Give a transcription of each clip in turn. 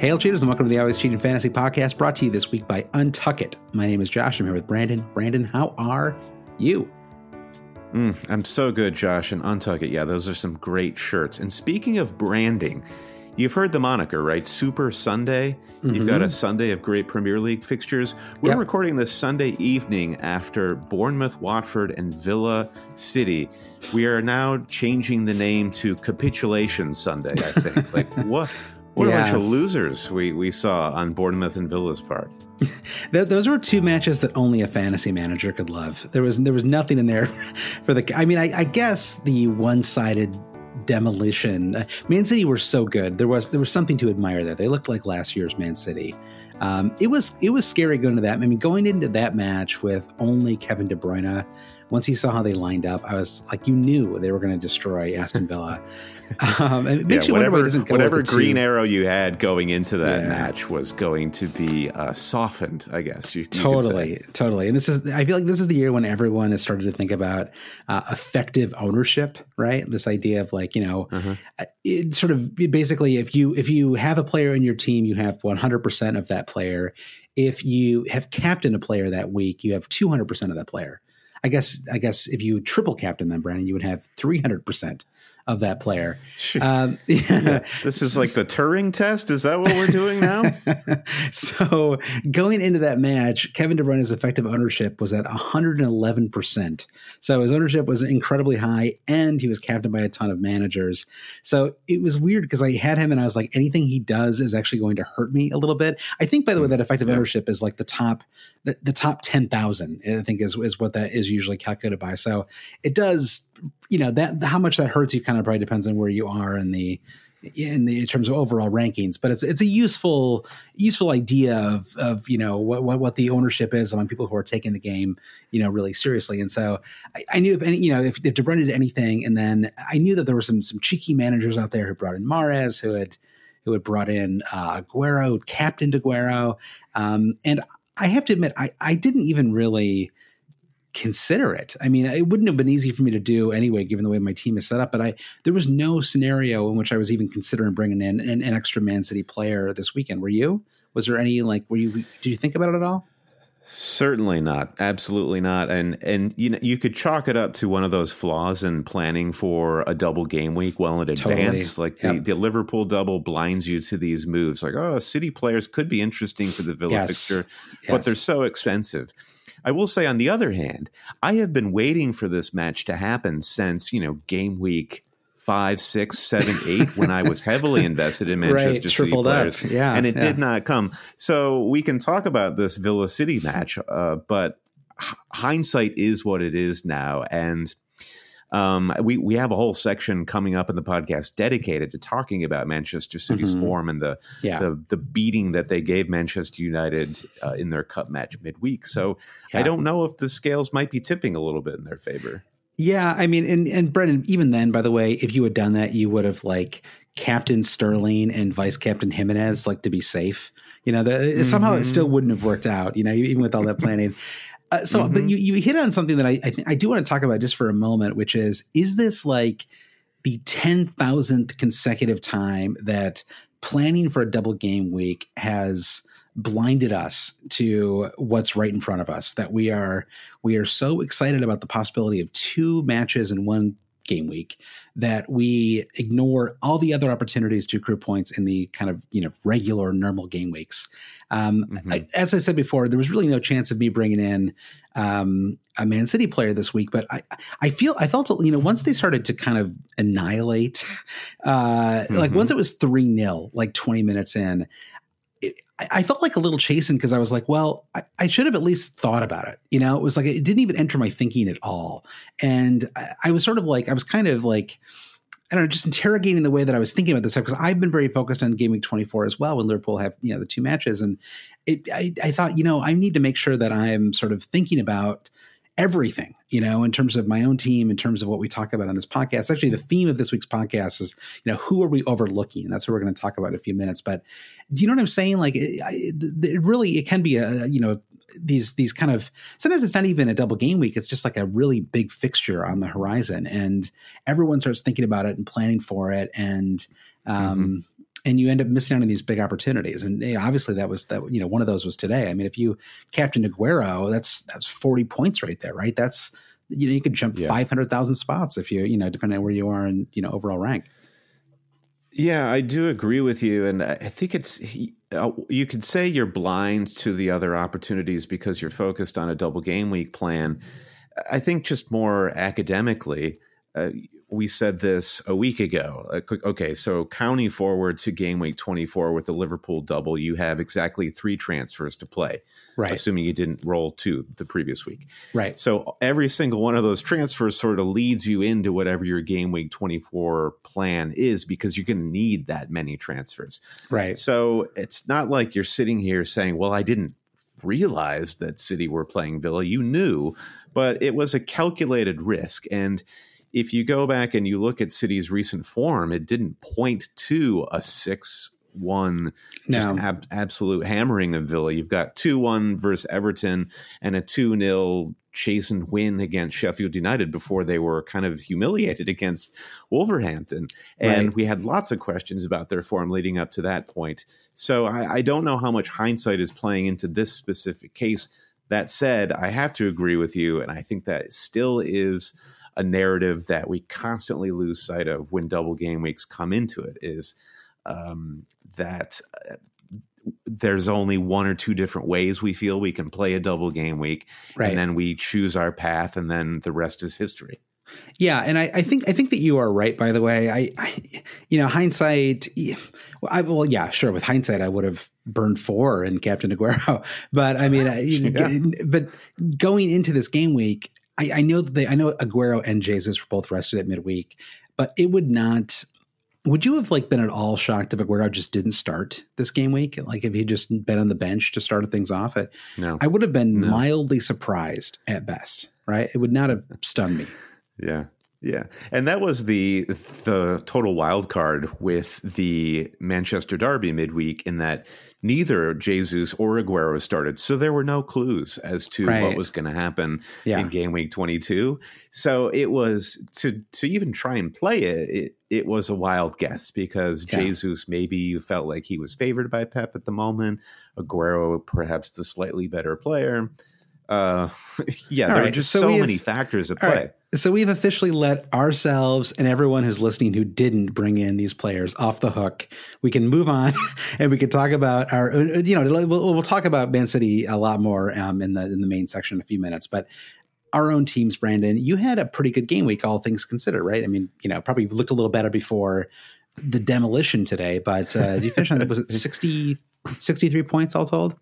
Hail cheaters and welcome to the Always Cheating Fantasy Podcast brought to you this week by Untuck It. My name is Josh. I'm here with Brandon. Brandon, how are you? Mm, I'm so good, Josh, and Untuck It. Yeah, those are some great shirts. And speaking of branding, you've heard the moniker, right? Super Sunday. Mm-hmm. You've got a Sunday of great Premier League fixtures. We're yep. recording this Sunday evening after Bournemouth, Watford, and Villa City. We are now changing the name to Capitulation Sunday, I think. like, what? What yeah. a bunch of losers we, we saw on Bournemouth and Villa's part. Those were two matches that only a fantasy manager could love. There was there was nothing in there for the. I mean, I, I guess the one sided demolition. Man City were so good. There was there was something to admire there. They looked like last year's Man City. Um, it was it was scary going to that. I mean, going into that match with only Kevin De Bruyne. Once you saw how they lined up, I was like, you knew they were going to destroy Aston Villa. Um, yeah, whatever whatever green two. arrow you had going into that yeah. match was going to be uh, softened, I guess. You, you totally, totally. And this is, I feel like this is the year when everyone has started to think about uh, effective ownership, right? This idea of like, you know, uh-huh. Uh, it sort of basically if you if you have a player in your team, you have 100% of that player. If you have captained a player that week, you have 200% of that player. I guess I guess if you triple captain them, Brandon, you would have 300% of that player. Um, yeah. This is like the Turing test. Is that what we're doing now? so going into that match, Kevin De Bruyne's effective ownership was at 111%. So his ownership was incredibly high, and he was captained by a ton of managers. So it was weird because I had him, and I was like, anything he does is actually going to hurt me a little bit. I think, by the way, hmm. that effective yeah. ownership is like the top the, the top 10,000, I think is, is what that is usually calculated by. So it does, you know, that how much that hurts you kind of probably depends on where you are in the, in the in terms of overall rankings, but it's it's a useful useful idea of of you know what what, what the ownership is among people who are taking the game you know really seriously. And so I, I knew if any you know if, if De Bruyne did anything, and then I knew that there were some some cheeky managers out there who brought in Mahrez, who had who had brought in uh, Aguero, captain Aguero, um, and I have to admit, I, I didn't even really consider it. I mean, it wouldn't have been easy for me to do anyway, given the way my team is set up. But I there was no scenario in which I was even considering bringing in an, an extra Man City player this weekend. Were you? Was there any like? Were you? Did you think about it at all? Certainly not. Absolutely not. And and you know you could chalk it up to one of those flaws in planning for a double game week well in advance. Like yep. the, the Liverpool double blinds you to these moves. Like, oh, City players could be interesting for the Villa yes. fixture, yes. but they're so expensive. I will say on the other hand, I have been waiting for this match to happen since, you know, game week five, six, seven, eight when I was heavily invested in Manchester right, City players. Up. Yeah, and it yeah. did not come. So we can talk about this Villa City match, uh, but h- hindsight is what it is now, and Um, we we have a whole section coming up in the podcast dedicated to talking about Manchester City's Mhm. form and the, Yeah. the the beating that they gave Manchester United uh, in their cup match midweek. So I don't know if the scales might be tipping a little bit in their favor. Yeah, I mean, and and Brandon, even then, by the way, if you had done that, you would have like Captain Sterling and Vice Captain Jimenez, like to be safe. You know, the, somehow it still wouldn't have worked out. You know, even with all that planning. Uh, so, but Mhm. you you hit on something that I I, think I do want to talk about just for a moment, which is is this like the ten thousandth consecutive time that planning for a double game week has blinded us to what's right in front of us that we are we are so excited about the possibility of two matches in one game week that we ignore all the other opportunities to accrue points in the kind of you know regular normal game weeks. Um, Mhm. I, as I said before, there was really no chance of me bringing in um, a Man City player this week, but I I feel I felt you know once they started to kind of annihilate, uh, like Mhm. once it was three 0 like twenty minutes in. It, I felt like a little chastened because I was like, well, I, I should have at least thought about it. You know, it was like it didn't even enter my thinking at all. And I, I was sort of like, I was kind of like, I don't know, just interrogating the way that I was thinking about this stuff because I've been very focused on Game Week 24 as well when Liverpool have, you know, the two matches. And it, I, I thought, you know, I need to make sure that I'm sort of thinking about everything, you know, in terms of my own team, in terms of what we talk about on this podcast. Actually, the theme of this week's podcast is, you know, who are we overlooking? That's what we're going to talk about in a few minutes. But do you know what I'm saying? Like, it, it really, it can be a, you know, these these kind of sometimes it's not even a double game week it's just like a really big fixture on the horizon and everyone starts thinking about it and planning for it and um and you end up missing out on these big opportunities. And you know, obviously that was that you know one of those was today. I mean if you captain aguero that's that's 40 points right there right? That's you know you could jump Yeah. 500,000 spots if you you know depending on where you are in you know overall rank. Yeah, I do agree with you, and I I think it's uh, you could say you're blind to the other opportunities because you're focused on a double game week plan. I think just more academically, uh, we said this a week ago. Okay, so counting forward to game week 24 with the Liverpool double, you have exactly three transfers to play, right assuming you didn't roll two the previous week. right So every single one of those transfers sort of leads you into whatever your game week 24 plan is because you're going to need that many transfers. right So it's not like you're sitting here saying, well, I didn't realize that City were playing Villa. You knew, but it was a calculated risk. And if you go back and you look at City's recent form, it didn't point to a 6 1 just ab- absolute hammering of Villa. You've got 2 1 versus Everton and a 2 0 chastened win against Sheffield United before they were kind of humiliated against Wolverhampton. And Right. we had lots of questions about their form leading up to that point. So I, I don't know how much hindsight is playing into this specific case. That said, I have to agree with you. And I think that still is a narrative that we constantly lose sight of when double game weeks come into it is um, that uh, there's only one or two different ways we feel we can play a double game week right and then we choose our path and then the rest is history Yeah, and I, I think I think that you are right. By the way, I, I you know, hindsight. I well, yeah, sure. With hindsight, I would have burned four in Captain Aguero. But I mean, I, Yeah. but going into this game week, I, I know that they, I know Aguero and Jesus were both rested at midweek, but it would not. Would you have like been at all shocked if Aguero just didn't start this game week? Like if he just been on the bench to start things off? It, no I would have been No. mildly surprised at best. Right? It would not have stunned me. Yeah. Yeah. And that was the the total wild card with the Manchester Derby midweek in that neither Jesus or Aguero started. So there were no clues as to Right. what was going to happen Yeah. in game week 22. So it was to to even try and play it, it it was a wild guess because Yeah. Jesus maybe you felt like he was favored by Pep at the moment, Aguero perhaps the slightly better player. Uh yeah, All there right, just so so, many factors at play. right. So we've officially let ourselves and everyone who's listening who didn't bring in these players off the hook. We can move on and we can talk about our, you know, we'll, we'll talk about Man City a lot more um, in the in the main section in a few minutes. But our own teams, Brandon, you had a pretty good game week, all things considered, right? I mean, you know, probably looked a little better before the demolition today, but uh, did you finish on was it 60, 63 points all told?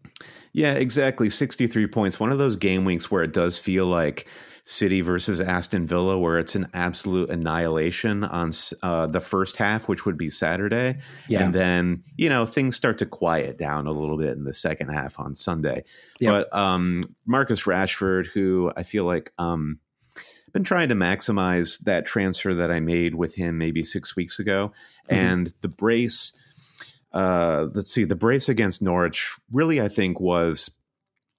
Yeah, exactly. 63 points. One of those game weeks where it does feel like City versus Aston Villa, where it's an absolute annihilation on uh, the first half, which would be Saturday. Yeah. And then, you know, things start to quiet down a little bit in the second half on Sunday. Yep. But um, Marcus Rashford, who I feel like um, been trying to maximize that transfer that I made with him maybe six weeks ago. Mm-hmm. And the brace, uh, let's see, the brace against Norwich really, I think, was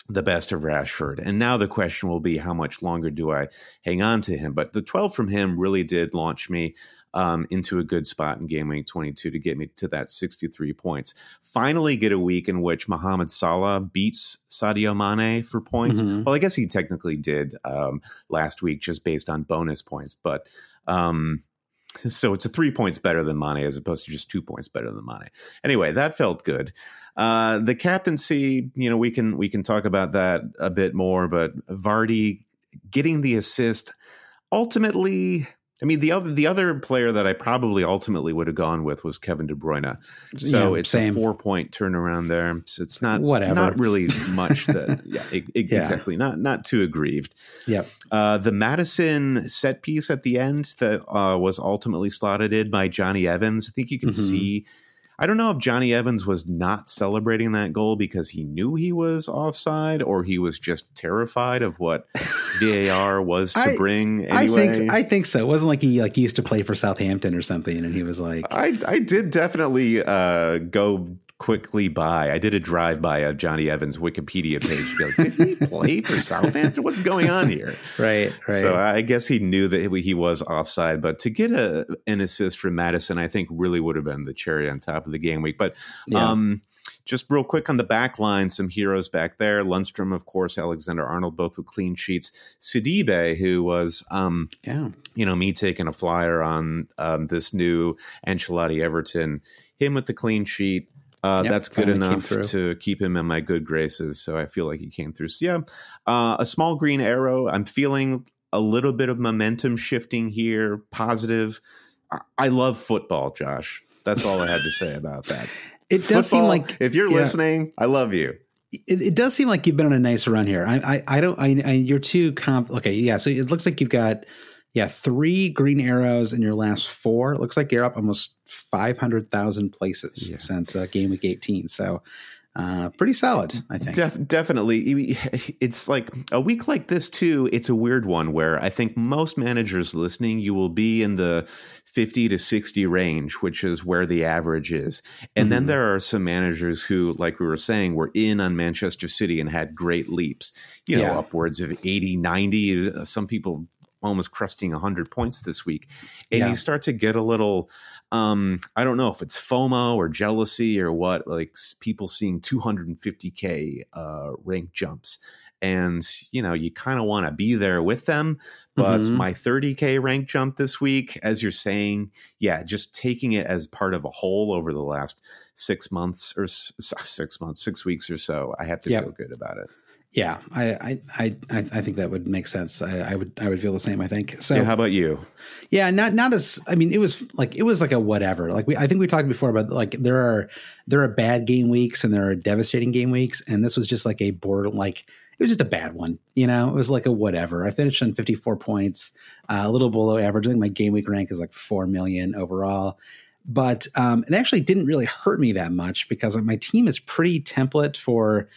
the best of Rashford. And now the question will be how much longer do I hang on to him? But the 12 from him really did launch me um, into a good spot in game week 22 to get me to that 63 points. Finally, get a week in which Mohamed Salah beats Sadio Mane for points. Mm-hmm. Well, I guess he technically did um, last week just based on bonus points, but. Um, so it's a three points better than Mane as opposed to just two points better than Mane. Anyway, that felt good. Uh, the captaincy, you know, we can we can talk about that a bit more, but Vardy getting the assist ultimately I mean, the other the other player that I probably ultimately would have gone with was Kevin De Bruyne. So yeah, it's same. a four point turnaround there. So it's not whatever, not really much that yeah, it, it, yeah, exactly, not not too aggrieved. Yep. Uh, the Maddison set piece at the end that uh, was ultimately slotted in by Jonny Evans. I think you can mm-hmm. see I don't know if Jonny Evans was not celebrating that goal because he knew he was offside or he was just terrified of what VAR was to I, bring. Anyway. I think I think so. It wasn't like he like used to play for Southampton or something, and he was like, I I did definitely uh, go quickly by. I did a drive by of Jonny Evans' Wikipedia page. Did he play for Southampton? What's going on here? Right, right. So I guess he knew that he was offside, but to get a an assist from Maddison, I think really would have been the cherry on top of the game week. But yeah. um, just real quick on the back line, some heroes back there. Lundstram, of course, Alexander Arnold, both with clean sheets. Sidibe, who was, um, yeah. you know, me taking a flyer on um, this new Ancelotti Everton, him with the clean sheet. Uh, yep, that's good enough to keep him in my good graces. So I feel like he came through. So yeah, uh, a small green arrow. I'm feeling a little bit of momentum shifting here. Positive. I love football, Josh. That's all I had to say about that. It does football, seem like if you're yeah. listening, I love you. It, it, does seem like you've been on a nice run here. I, I, I don't. I, I, you're too comp. Okay, yeah. So it looks like you've got yeah, three green arrows in your last four. It looks like you're up almost 500,000 places yeah. since uh, game week 18. So, uh, pretty solid, I think. Def- definitely. It's like a week like this, too. It's a weird one where I think most managers listening, you will be in the 50 to 60 range, which is where the average is. And mm-hmm. then there are some managers who, like we were saying, were in on Manchester City and had great leaps, you know, yeah. upwards of 80, 90. Some people almost cresting 100 points this week and yeah. you start to get a little um i don't know if it's fomo or jealousy or what like people seeing 250k uh rank jumps and you know you kind of want to be there with them but mm-hmm. my 30k rank jump this week as you're saying yeah just taking it as part of a whole over the last six months or six months six weeks or so i have to yep. feel good about it yeah, I, I, I, I think that would make sense. I, I, would, I would feel the same. I think. So, yeah, how about you? Yeah, not, not as. I mean, it was like it was like a whatever. Like we, I think we talked before about like there are there are bad game weeks and there are devastating game weeks, and this was just like a border like it was just a bad one. You know, it was like a whatever. I finished on fifty four points, uh, a little below average. I think my game week rank is like four million overall but um, it actually didn't really hurt me that much because my team is pretty template for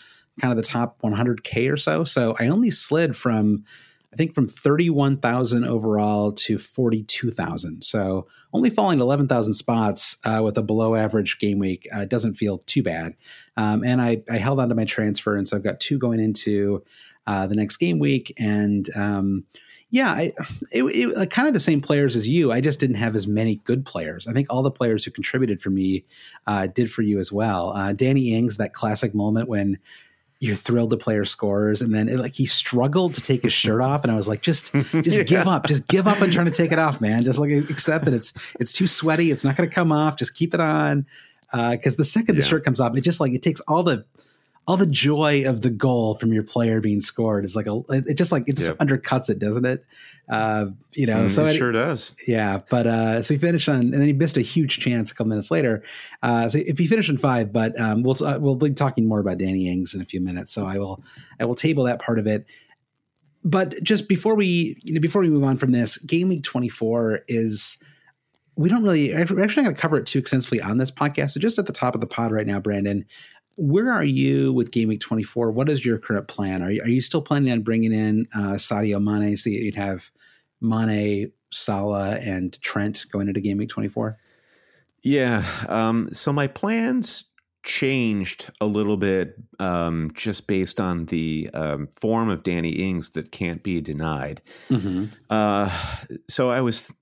kind of the top 100k or so. So I only slid from I think from 31,000 overall to 42,000. So only falling 11,000 spots uh, with a below average game week uh, doesn't feel too bad. Um, and I, I, held on to my transfer. And so I've got two going into uh, the next game week. And um, yeah, I, it, it, kind of the same players as you. I just didn't have as many good players. I think all the players who contributed for me uh, did for you as well. Uh, Danny Ings, that classic moment when you're thrilled the player scores. And then it, like he struggled to take his shirt off. And i was like just just yeah. give up just give up on trying to take it off man. Just like accept that it's it's too sweaty. It's not going to come off. Just keep it on. Because uh, the second yeah. the shirt comes off it just like it takes all the all the joy of the goal from your player being scored is like a it just like it just yep. undercuts it doesn't it uh, you know mm, so it, it, sure does yeah but uh, so he finished on and then he missed a huge chance a couple minutes later uh, so if he finished in five but um, we'll uh, we'll be talking more about Danny Ings in a few minutes so I will I will table that part of it but just before we you know, before we move on from this, Game Week 24 is we don't really we're actually not going to cover it too extensively on this podcast. So just at the top of the pod right now, Brandon, where are you with Game Week 24? What is your current plan? Are you, are you still planning on bringing in uh, Sadio Mane so you'd have Mane, Salah, and Trent going into Game Week 24? Yeah. Um, so my plans changed a little bit um, just based on the um, form of Danny Ings that can't be denied. Mm-hmm. Uh, so I was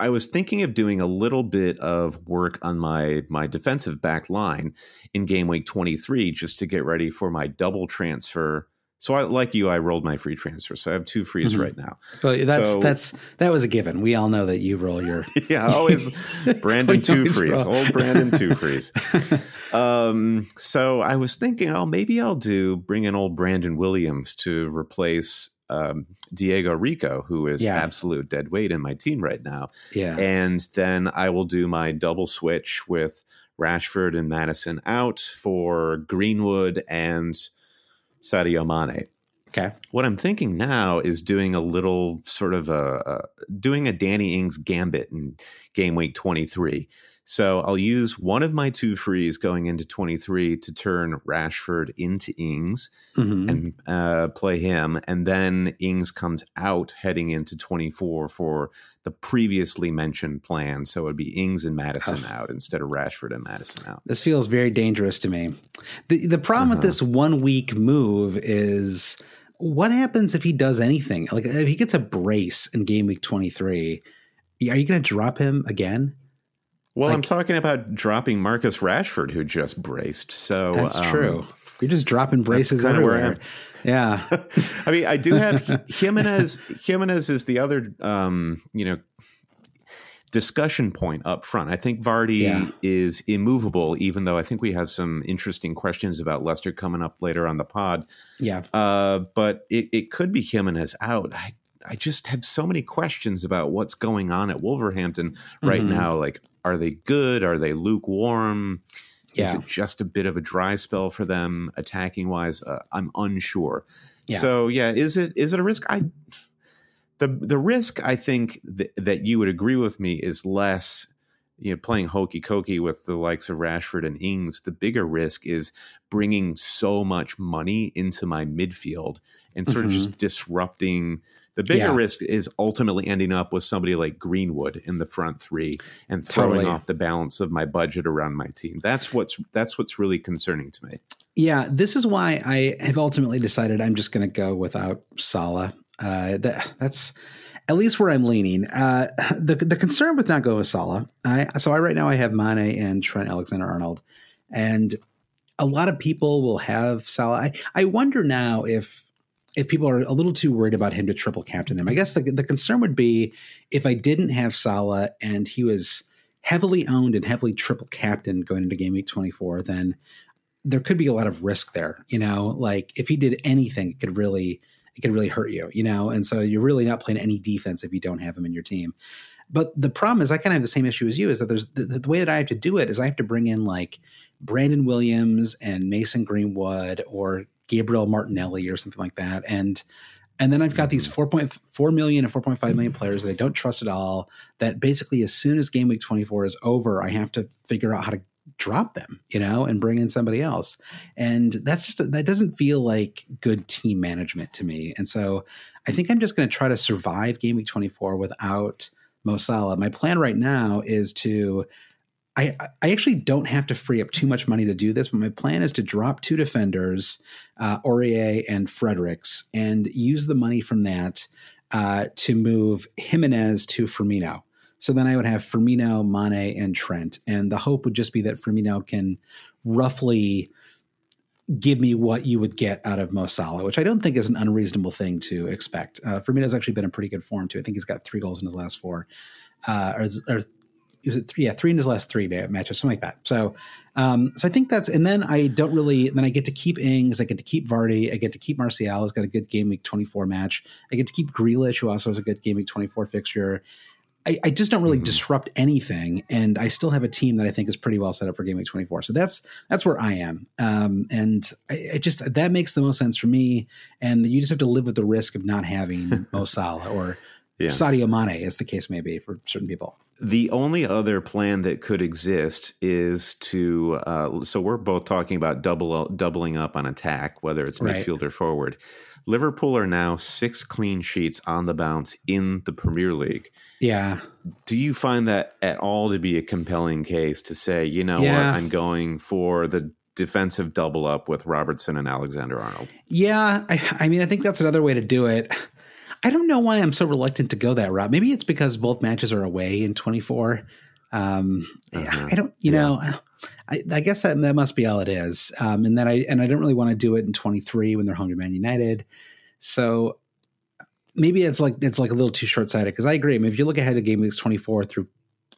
I was thinking of doing a little bit of work on my my defensive back line in game week 23 just to get ready for my double transfer. So I like you, I rolled my free transfer. So I have two frees mm-hmm. right now. Well, that's so, that's that was a given. We all know that you roll your Yeah, always Brandon two frees. Roll. Old Brandon two frees. um, so I was thinking, oh, maybe I'll do bring in old Brandon Williams to replace um, Diego Rico, who is yeah. absolute dead weight in my team right now. Yeah. And then I will do my double switch with Rashford and Maddison out for Greenwood and Sadio Mane. Okay. What I'm thinking now is doing a little sort of a, a doing a Danny Ings gambit in game week 23. So I'll use one of my two frees going into 23 to turn Rashford into Ings mm-hmm. and uh, play him. And then Ings comes out heading into 24 for the previously mentioned plan. So it would be Ings and Maddison oh. out instead of Rashford and Maddison out. This feels very dangerous to me. The, the problem uh-huh. with this one week move is what happens if he does anything? Like if he gets a brace in game week 23, are you going to drop him again? Well, like, I'm talking about dropping Marcus Rashford, who just braced. So that's um, true. You're just dropping braces everywhere. Yeah. I mean, I do have Jimenez. Jimenez is the other, um, you know, discussion point up front. I think Vardy yeah. is immovable, even though I think we have some interesting questions about Leicester coming up later on the pod. Yeah. Uh, but it, it could be Jimenez out. I, I just have so many questions about what's going on at Wolverhampton right mm-hmm. now. Like, are they good? Are they lukewarm? Yeah. Is it just a bit of a dry spell for them attacking wise? Uh, I'm unsure. Yeah. So yeah, is it is it a risk? I the the risk I think th- that you would agree with me is less you know playing hokey cokey with the likes of Rashford and Ings. The bigger risk is bringing so much money into my midfield and sort mm-hmm. of just disrupting the bigger yeah. risk is ultimately ending up with somebody like Greenwood in the front three and throwing totally. off the balance of my budget around my team. That's what's that's what's really concerning to me. Yeah, this is why I have ultimately decided I'm just going to go without Salah. Uh, that, that's at least where I'm leaning. Uh, the the concern with not going with Salah, I, so I right now I have Mane and Trent Alexander Arnold, and a lot of people will have Salah. I, I wonder now if if people are a little too worried about him to triple captain him. I guess the, the concern would be if I didn't have Salah and he was heavily owned and heavily triple captain going into game week 24, then there could be a lot of risk there. You know, like if he did anything, it could really it could really hurt you. You know, and so you're really not playing any defense if you don't have him in your team. But the problem is, I kind of have the same issue as you. Is that there's the, the way that I have to do it is I have to bring in like Brandon Williams and Mason Greenwood or Gabriel Martinelli or something like that. And and then I've got these mm-hmm. 4.4 million and 4.5 million players that I don't trust at all. That basically, as soon as game week 24 is over, I have to figure out how to drop them, you know, and bring in somebody else. And that's just, that doesn't feel like good team management to me. And so I think I'm just going to try to survive game week 24 without Mo Salah. My plan right now is to I, I actually don't have to free up too much money to do this, but my plan is to drop two defenders, uh, Aurier and Fredericks, and use the money from that uh, to move Jimenez to Firmino. So then I would have Firmino, Mane, and Trent. And the hope would just be that Firmino can roughly give me what you would get out of Mo Salah, which I don't think is an unreasonable thing to expect. Uh, Firmino's actually been in pretty good form too. I think he's got three goals in his last four, uh, or, or was it three? Yeah, three in his last three matches, something like that. So, um, so I think that's, and then I don't really, then I get to keep Ings, I get to keep Vardy, I get to keep Martial, who's got a good game week 24 match. I get to keep Grealish, who also has a good game week 24 fixture. I, I, just don't really mm-hmm. disrupt anything, and I still have a team that I think is pretty well set up for Game Week 24. So that's that's where I am, um, and I, I, just that makes the most sense for me. And you just have to live with the risk of not having Mo Salah or yeah. Sadio Mane, as the case may be for certain people. The only other plan that could exist is to. Uh, so we're both talking about double doubling up on attack, whether it's right. midfield or forward. Liverpool are now six clean sheets on the bounce in the Premier League. Yeah. Do you find that at all to be a compelling case to say, you know yeah. what, I'm going for the defensive double up with Robertson and Alexander Arnold? Yeah. I, I mean, I think that's another way to do it. I don't know why I'm so reluctant to go that route. Maybe it's because both matches are away in 24. Um, uh-huh. I don't, you yeah. know, I, I, guess that that must be all it is. Um, and then I and I don't really want to do it in 23 when they're home to Man United. So maybe it's like it's like a little too short sighted because I agree. I mean, if you look ahead to game weeks 24 through,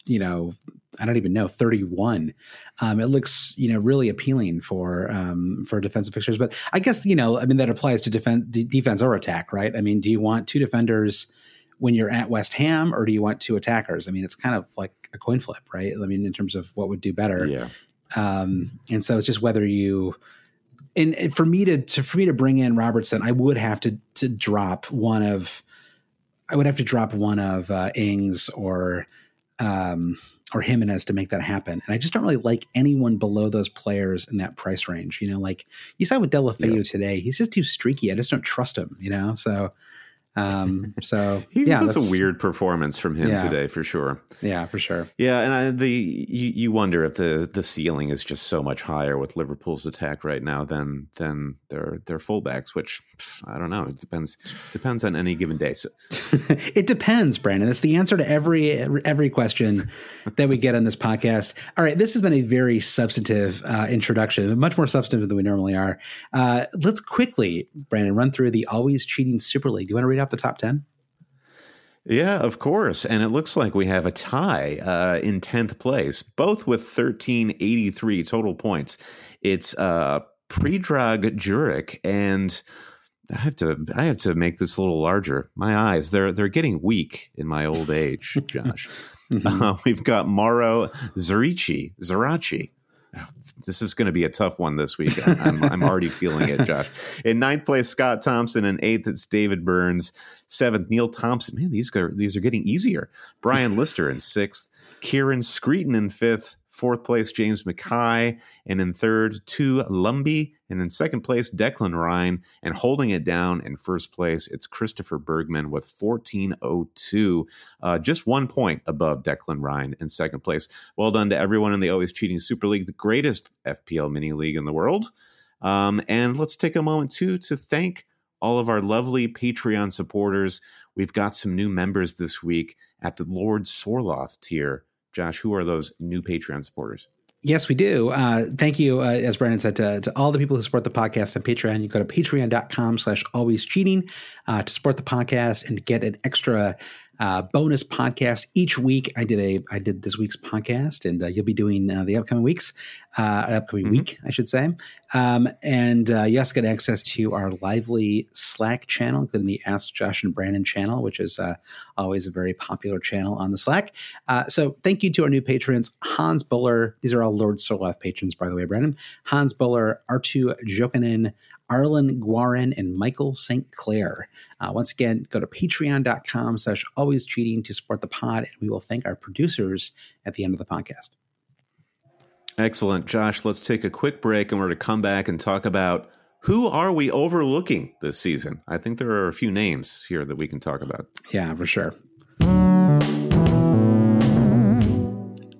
you know, I don't even know 31, um, it looks you know really appealing for um, for defensive fixtures. But I guess you know, I mean, that applies to defense defense or attack, right? I mean, do you want two defenders? when you're at West Ham, or do you want two attackers? I mean, it's kind of like a coin flip, right? I mean, in terms of what would do better. Yeah. Um, and so it's just whether you and, and for me to, to, for me to bring in Robertson, I would have to to drop one of I would have to drop one of uh, Ings or um, or Jimenez to make that happen. And I just don't really like anyone below those players in that price range. You know, like you saw with Deulofeu yeah. today, he's just too streaky. I just don't trust him. You know, so um, so he yeah, was a weird performance from him yeah. today for sure. Yeah, for sure. Yeah, and I, the you, you wonder if the the ceiling is just so much higher with Liverpool's attack right now than than their their fullbacks, which I don't know. It depends depends on any given day. So. it depends, Brandon. It's the answer to every every question that we get on this podcast. All right, this has been a very substantive uh, introduction, much more substantive than we normally are. Uh, let's quickly, Brandon, run through the always cheating Super League. Do you want to read? Out the top 10? Yeah, of course. And it looks like we have a tie uh, in 10th place, both with 1383 total points. It's uh, Predrag Jurek and I have to I have to make this a little larger. My eyes, they're they're getting weak in my old age, Josh. mm-hmm. uh, we've got Mauro Zerici, Zerachi, this is going to be a tough one this week. I'm, I'm already feeling it, Josh. In ninth place, Scott Thompson. In eighth, it's David Burns. Seventh, Neil Thompson. Man, these are these are getting easier. Brian Lister in sixth. Kieran Screeton in fifth. Fourth place, James Mackay. And in third, two Lumby. And in second place, Declan Ryan. And holding it down in first place, it's Christopher Bergman with 1402. Uh, just one point above Declan Ryan in second place. Well done to everyone in the Always Cheating Super League, the greatest FPL mini league in the world. Um, and let's take a moment, too, to thank all of our lovely Patreon supporters. We've got some new members this week at the Lord Sorloth tier. Josh, who are those new Patreon supporters? Yes, we do. Uh, thank you, uh, as Brandon said, to, to, all the people who support the podcast on Patreon. You go to patreon.com slash always cheating uh, to support the podcast and get an extra uh, bonus podcast each week. I did a I did this week's podcast, and uh, you'll be doing uh, the upcoming weeks, uh, upcoming mm-hmm. week, I should say. Um, and uh, you also get access to our lively Slack channel, including the Ask Josh and Brandon channel, which is uh, always a very popular channel on the Slack. Uh, so thank you to our new patrons, Hans Buller. These are all Lord Sorloth patrons, by the way, Brandon. Hans Buller, Artu Jokinen, Arlen Guarin, and Michael St. Clair. Uh, once again, go to patreon.com slash always cheating to support the pod, and we will thank our producers at the end of the podcast. Excellent. Josh, let's take a quick break and we're going to come back and talk about who are we overlooking this season? I think there are a few names here that we can talk about. Yeah, for sure.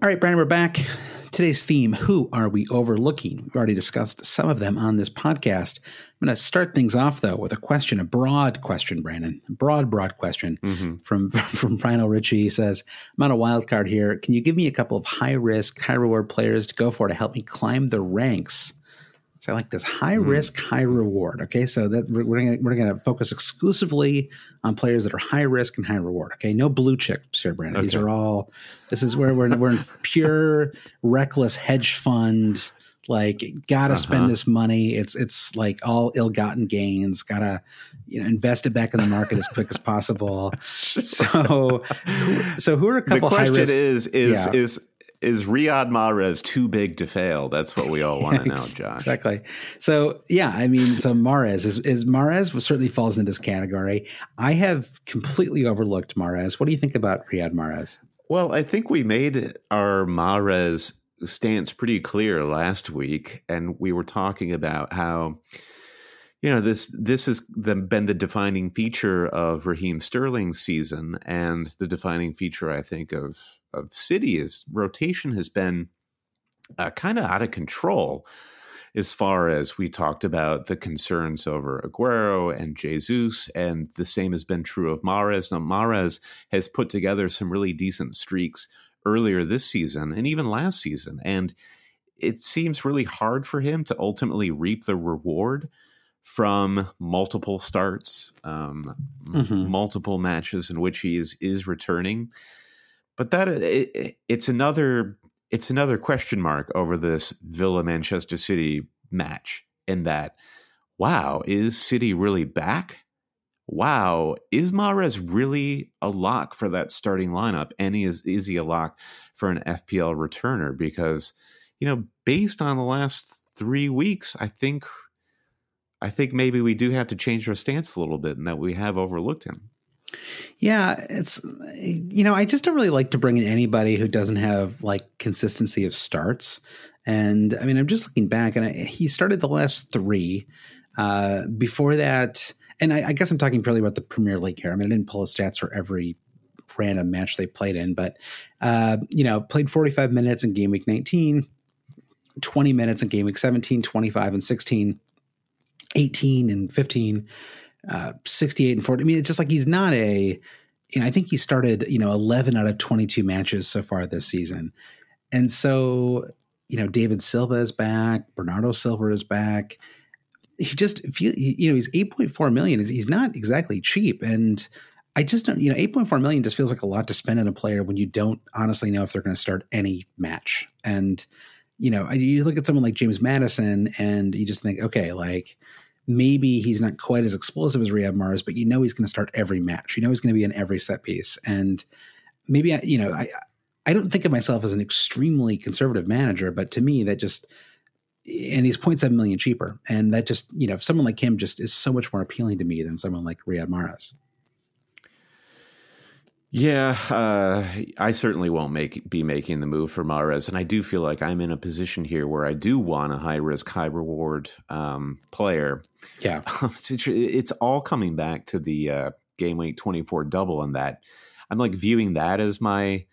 All right, Brian, we're back. Today's theme Who are we overlooking? We've already discussed some of them on this podcast. I'm going to start things off, though, with a question, a broad question, Brandon. A broad, broad question mm-hmm. from, from Final Richie. He says, I'm on a wild card here. Can you give me a couple of high risk, high reward players to go for to help me climb the ranks? So I like this high mm-hmm. risk, high reward. Okay, so that we're, we're gonna we're gonna focus exclusively on players that are high risk and high reward. Okay, no blue chips here, Brandon. Okay. These are all. This is where we're we're in pure reckless hedge fund Like, gotta uh-huh. spend this money. It's it's like all ill-gotten gains. Gotta you know invest it back in the market as quick as possible. So, so who are a couple? The question is is yeah. is is Riyad Mahrez too big to fail? That's what we all want to know, Josh. Exactly. So yeah, I mean, so Mahrez is, is Mahrez certainly falls into this category. I have completely overlooked Mahrez. What do you think about Riyad Mahrez? Well, I think we made our Mahrez stance pretty clear last week, and we were talking about how you know this this has the, been the defining feature of Raheem Sterling's season, and the defining feature, I think, of of City is rotation has been uh, kind of out of control. As far as we talked about the concerns over Aguero and Jesus, and the same has been true of Mahrez. Now, Mahrez has put together some really decent streaks earlier this season and even last season, and it seems really hard for him to ultimately reap the reward from multiple starts, um, mm-hmm. multiple matches in which he is is returning. But that uh, it, it's another it's another question mark over this Villa Manchester City match. In that, wow, is City really back? Wow, is Mahrez really a lock for that starting lineup? And is is he a lock for an FPL returner? Because you know, based on the last three weeks, I think I think maybe we do have to change our stance a little bit and that we have overlooked him. Yeah, it's you know, I just don't really like to bring in anybody who doesn't have like consistency of starts. And I mean, I'm just looking back and I, he started the last 3 uh before that and I, I guess I'm talking purely about the Premier League here. I mean, I didn't pull the stats for every random match they played in, but uh, you know, played 45 minutes in game week 19, 20 minutes in game week 17, 25 and 16 18 and 15, uh, 68 and 40. I mean, it's just like he's not a, you know, I think he started, you know, 11 out of 22 matches so far this season. And so, you know, David Silva is back, Bernardo Silva is back. He just, you know, he's 8.4 million. He's not exactly cheap. And I just don't, you know, 8.4 million just feels like a lot to spend on a player when you don't honestly know if they're going to start any match. And, you know, you look at someone like James Maddison and you just think, okay, like maybe he's not quite as explosive as Riyad Mahrez, but you know he's going to start every match. You know he's going to be in every set piece, and maybe I, you know I I don't think of myself as an extremely conservative manager, but to me that just and he's 0.7 million cheaper, and that just you know someone like him just is so much more appealing to me than someone like Riyad Mahrez. Yeah, uh, I certainly won't make be making the move for Mahrez, and I do feel like I'm in a position here where I do want a high risk, high reward um, player. Yeah, it's, it's, all coming back to the uh, game week 24 double, and that I'm like viewing that as my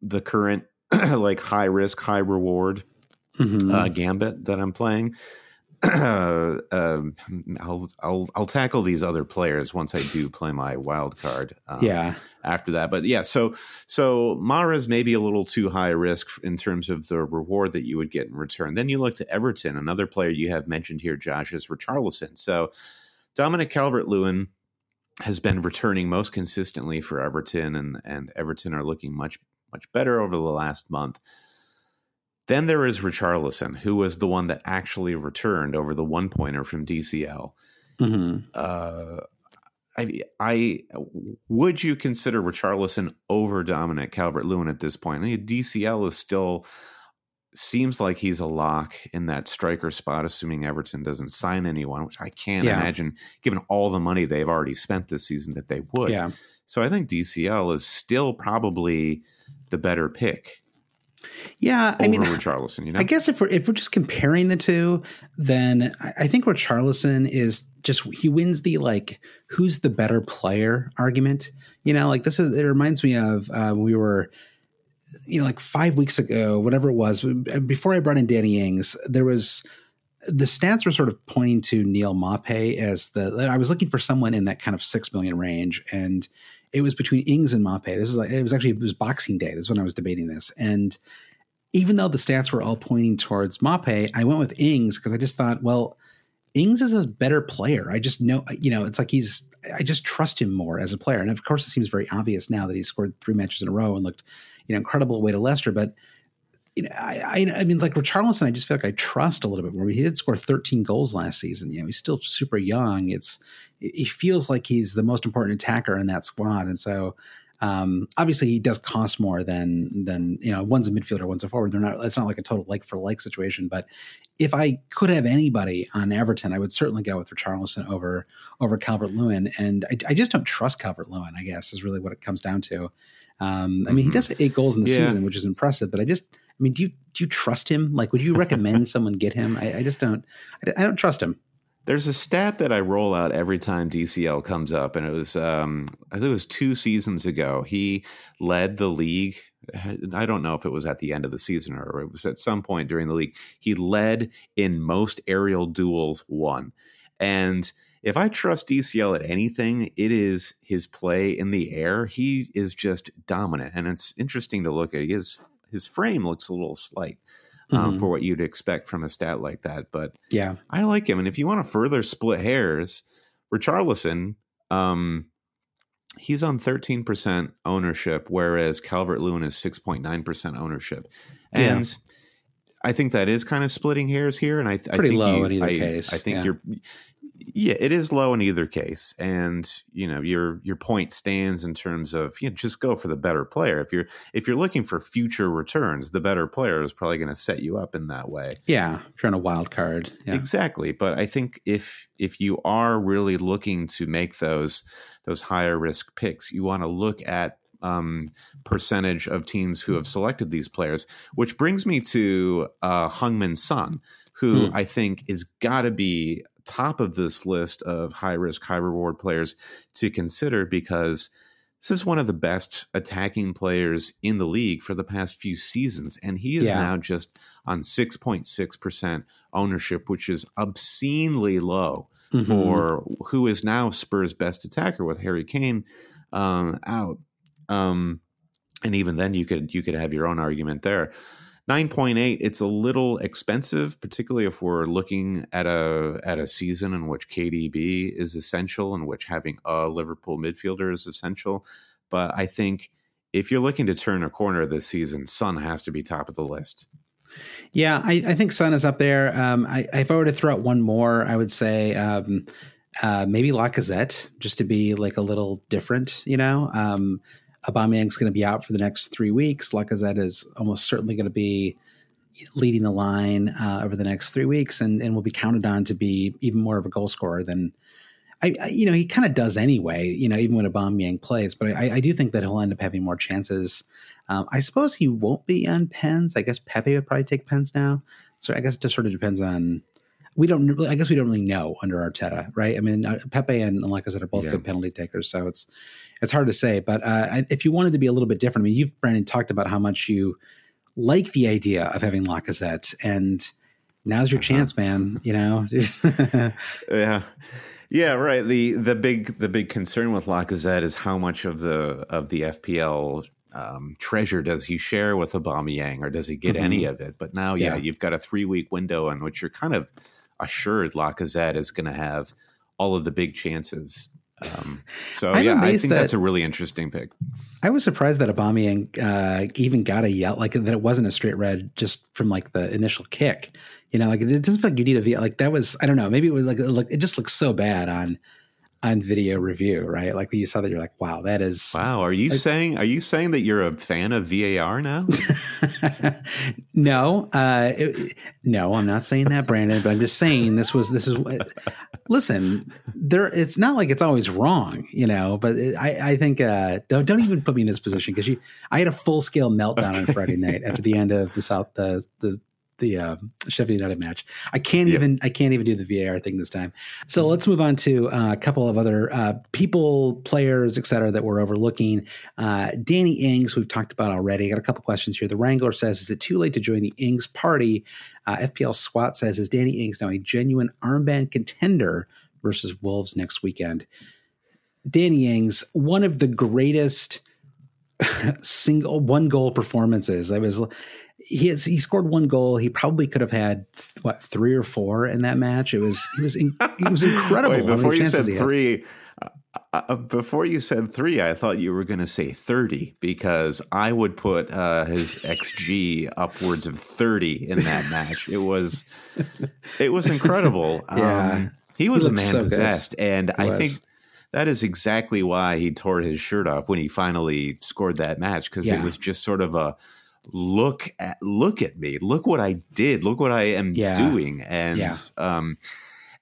the current like high risk, high reward mm-hmm. uh, gambit that I'm playing. Uh, I'll I'll I'll tackle these other players once I do play my wild card. Um, yeah. After that, but yeah, so so Mahrez may be a little too high risk in terms of the reward that you would get in return. Then you look to Everton, another player you have mentioned here, Josh, is Richarlison. So Dominic Calvert-Lewin has been returning most consistently for Everton, and and Everton are looking much much better over the last month. Then there is Richarlison, who was the one that actually returned over the one pointer from DCL. Mm-hmm. Uh, I, I would you consider Richarlison over Dominic Calvert Lewin at this point? I mean, DCL is still seems like he's a lock in that striker spot, assuming Everton doesn't sign anyone, which I can't yeah. imagine, given all the money they've already spent this season, that they would. Yeah. So I think DCL is still probably the better pick. Yeah, I mean, Richarlison. You know, I guess if we're if we're just comparing the two, then I, I think Richarlison is just he wins the like who's the better player argument. You know, like this is it reminds me of uh, we were you know like five weeks ago, whatever it was, before I brought in Danny Ings, there was the stats were sort of pointing to Neal Maupay as the. I was looking for someone in that kind of six million range, and it was between Ings and Maupay. This is like it was actually it was Boxing Day. This is when I was debating this, and even though the stats were all pointing towards Maupay, I went with Ings because I just thought, well, Ings is a better player. I just know, you know, it's like he's. I just trust him more as a player, and of course, it seems very obvious now that he scored three matches in a row and looked, you know, incredible away to Leicester. But you know, I, I, I mean, like Richarlison, I just feel like I trust a little bit more. He did score 13 goals last season. You know, he's still super young. It's he feels like he's the most important attacker in that squad, and so um, obviously he does cost more than than you know one's a midfielder, one's a forward. They're not. It's not like a total like for like situation. But if I could have anybody on Everton, I would certainly go with Richarlison over over Calvert Lewin, and I, I just don't trust Calvert Lewin. I guess is really what it comes down to. Um, I mean, mm-hmm. he does eight goals in the yeah. season, which is impressive. But I just, I mean, do you do you trust him? Like, would you recommend someone get him? I, I just don't. I, I, don't trust him. There's a stat that I roll out every time DCL comes up, and it was um, I think it was two seasons ago. He led the league. I don't know if it was at the end of the season or it was at some point during the league. He led in most aerial duels won, and if I trust DCL at anything, it is his play in the air. He is just dominant, and it's interesting to look at. His his frame looks a little slight um, mm-hmm. for what you'd expect from a stat like that, but yeah, I like him. And if you want to further split hairs, Richarlison, um, he's on thirteen percent ownership, whereas Calvert Lewin is six point nine percent ownership, and. Yeah. I think that is kind of splitting hairs here, and I, Pretty I think low you, in either I, case. I think yeah. you're yeah, it is low in either case, and you know your your point stands in terms of you know, just go for the better player. If you're if you're looking for future returns, the better player is probably going to set you up in that way. Yeah, trying a wild card. Yeah. Exactly, but I think if if you are really looking to make those those higher risk picks, you want to look at um, percentage of teams who have selected these players, which brings me to uh, Heung-min Son, who hmm. I think is got to be top of this list of high risk, high reward players to consider because this is one of the best attacking players in the league for the past few seasons. And he is yeah. now just on 6.6% ownership, which is obscenely low mm-hmm. for who is now Spurs' best attacker with Harry Kane um, out. Um, and even then, you could you could have your own argument there. 9.8 it's a little expensive particularly if we're looking at a at a season in which KDB is essential in which having a Liverpool midfielder is essential. But I think if you're looking to turn a corner this season Son has to be top of the list. Yeah I, I think Son is up there. Um, I, if I were to throw out one more I would say um, uh, maybe Lacazette just to be like a little different you know? Um, Aubameyang's going to be out for the next three weeks. Lacazette is almost certainly going to be leading the line uh, over the next three weeks, and and will be counted on to be even more of a goal scorer than. I, I you know, he kind of does anyway. You know, even when Aubameyang plays, but I, I do think that he'll end up having more chances. Um, I suppose he won't be on pens. I guess Pepe would probably take pens now. So I guess it just sort of depends on we don't. I guess we don't really know under Arteta, right? I mean, uh, Pepe and like I said, are both yeah. good penalty takers, so it's it's hard to say. But uh, if you wanted to be a little bit different, I mean, you've Brandon talked about how much you like the idea of having Lacazette, and now's your uh-huh. chance, man. You know, yeah. Yeah, right. The the big the big concern with Lacazette is how much of the of the FPL um, treasure does he share with Aubameyang, or does he get mm-hmm. any of it? But now, yeah, yeah, you've got a three week window in which you're kind of assured Lacazette is going to have all of the big chances. Um, so yeah, I think that, that's a really interesting pick. I was surprised that Aubameyang uh, even got a yell, like that it wasn't a straight red just from like the initial kick. You know, like it doesn't feel like you need a V. Like that was, I don't know, maybe it was like, it, looked, it just looks so bad on on video review, right? Like when you saw that, you're like, "Wow, that is." Wow, are you like, saying are you saying that you're a fan of VAR now? no, uh, it, no, I'm not saying that, Brandon. But I'm just saying this was this is. listen, there. It's not like it's always wrong, you know. But it, I, I think uh, don't don't even put me in this position because you. I had a full scale meltdown okay. on Friday night after the end of the South the the the uh, Sheffield United match. I can't even I can't even do the VAR thing this time. So let's move on to uh, a couple of other uh, people, players, etc. that we're overlooking. Uh, Danny Ings, we've talked about already. I got a couple questions here. The Wrangler says, "Is it too late to join the Ings party?" Uh, FPL SWAT says, "Is Danny Ings now a genuine armband contender versus Wolves next weekend?" Danny Ings, one of the greatest single one goal performances. I was he has, he scored one goal. He probably could have had what three or four in that match. It was he was in, it was incredible. Wait, before you said three, Uh, uh, before you said three, I thought you were going to say 30 because I would put uh, his XG upwards of 30 in that match. It was, it was incredible. Yeah. Um, he was He a man so good. possessed. And He I was. think that is exactly why he tore his shirt off when he finally scored that match because Yeah. it was just sort of a look at look at me look what i did look what i am Yeah. doing and Yeah. um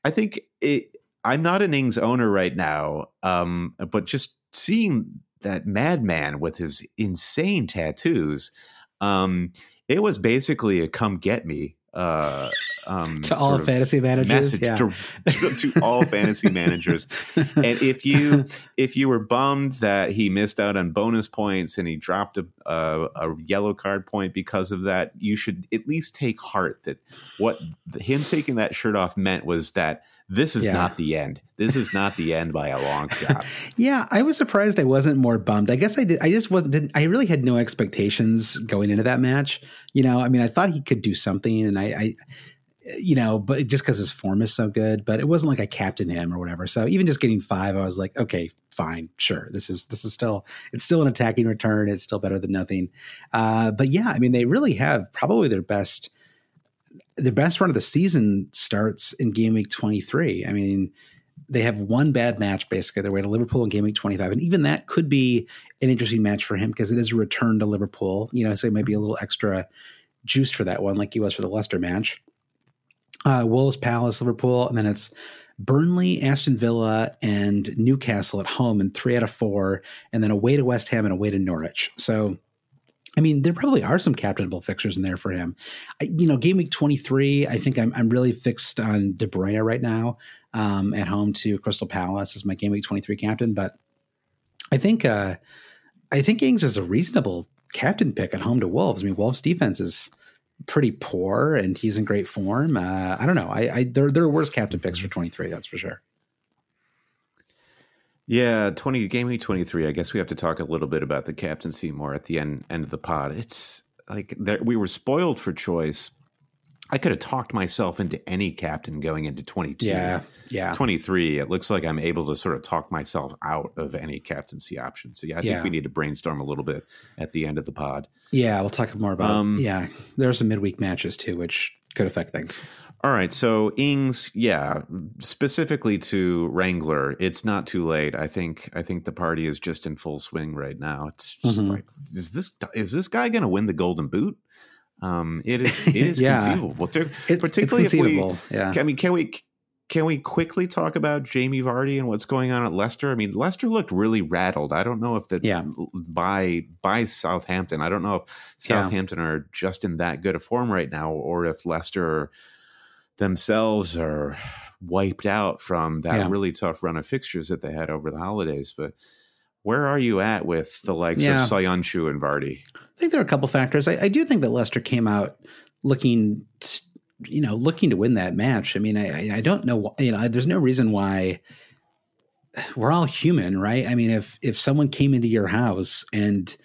i think it i'm not an ings owner right now um but just seeing that madman with his insane tattoos um it was basically a come get me uh um to all fantasy managers. message Yeah. to, to, to all fantasy managers and if you if you were bummed that he missed out on bonus points and he dropped a, a a yellow card point because of that, you should at least take heart that what him taking that shirt off meant was that this is Yeah. not the end. This is not the end by a long shot. Yeah, I was surprised I wasn't more bummed. I guess I did. I just wasn't. Didn't, I really had no expectations going into that match. You know, I mean, I thought he could do something, and I, I you know, but just because his form is so good. But it wasn't like I captained him or whatever. So even just getting five, I was like, okay, fine, sure. This is this is still it's still an attacking return. It's still better than nothing. Uh, but yeah, I mean, they really have probably their best. The best run of the season starts in game week 23. I mean, they have one bad match basically. They're away to Liverpool in game week 25. And even that could be an interesting match for him because it is a return to Liverpool, you know, so maybe a little extra juiced for that one, like he was for the Leicester match. Uh, Wolves, Palace, Liverpool, and then it's Burnley, Aston Villa, and Newcastle at home in three out of four, and then away to West Ham and away to Norwich. So, I mean, there probably are some captainable fixtures in there for him. I, you know, game week 23, I think I'm, I'm really fixed on De Bruyne right now um, at home to Crystal Palace as my game week 23 captain. But I think uh, I think Ings is a reasonable captain pick at home to Wolves. I mean, Wolves defense is pretty poor and he's in great form. Uh, I don't know. I, I there, there are worse captain picks for 23, that's for sure. Yeah, twenty game week twenty three. I guess we have to talk a little bit about the captaincy more at the end end of the pod. It's like there, we were spoiled for choice. I could have talked myself into any captain going into twenty two. Yeah. Yeah. 23 it looks like i'm able to sort of talk myself out of any captaincy option so yeah i think Yeah. we need to brainstorm a little bit at the end of the pod Yeah. We'll talk more about, Um, yeah. There are some midweek matches too, which could affect things. all right so ings yeah specifically to wrangler it's not too late i think i think the party is just in full swing right now it's just Mhm. like is this is this guy gonna win the golden boot um it is it is Yeah. conceivable It's, particularly it's if we- yeah. I mean, can we can we quickly talk about Jamie Vardy and what's going on at Leicester? I mean, Leicester looked really rattled. I don't know if that Yeah. by by Southampton. I don't know if Yeah. Southampton are just in that good a form right now, or if Leicester themselves are wiped out from that Yeah. really tough run of fixtures that they had over the holidays. But where are you at with the likes Yeah. of Soyuncu and Vardy? I think there are a couple factors. I, I do think that Leicester came out looking, you know, looking to win that match. I mean, I, I- don't know, you know, there's no reason why we're all human, right? I mean, if if someone came into your house and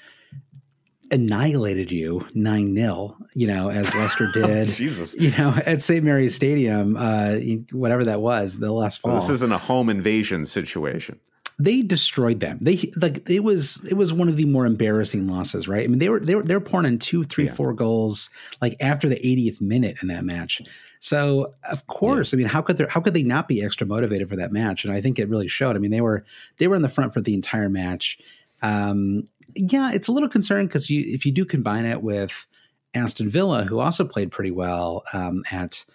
annihilated you nine 0 you know, as Leicester did, Jesus. you know, at St. Mary's Stadium, uh, whatever that was, the last fall This isn't a home invasion situation. They destroyed them. They like it was it was one of the more embarrassing losses, right? I mean, they were they were they were pouring in two, three, Yeah. four goals like after the 80th minute in that match. So of course, I mean, how could there how could they not be extra motivated for that match? And I think it really showed. I mean, they were they were in the front for the entire match. Um, yeah, it's a little concerning because you if you do combine it with Aston Villa, who also played pretty well um, at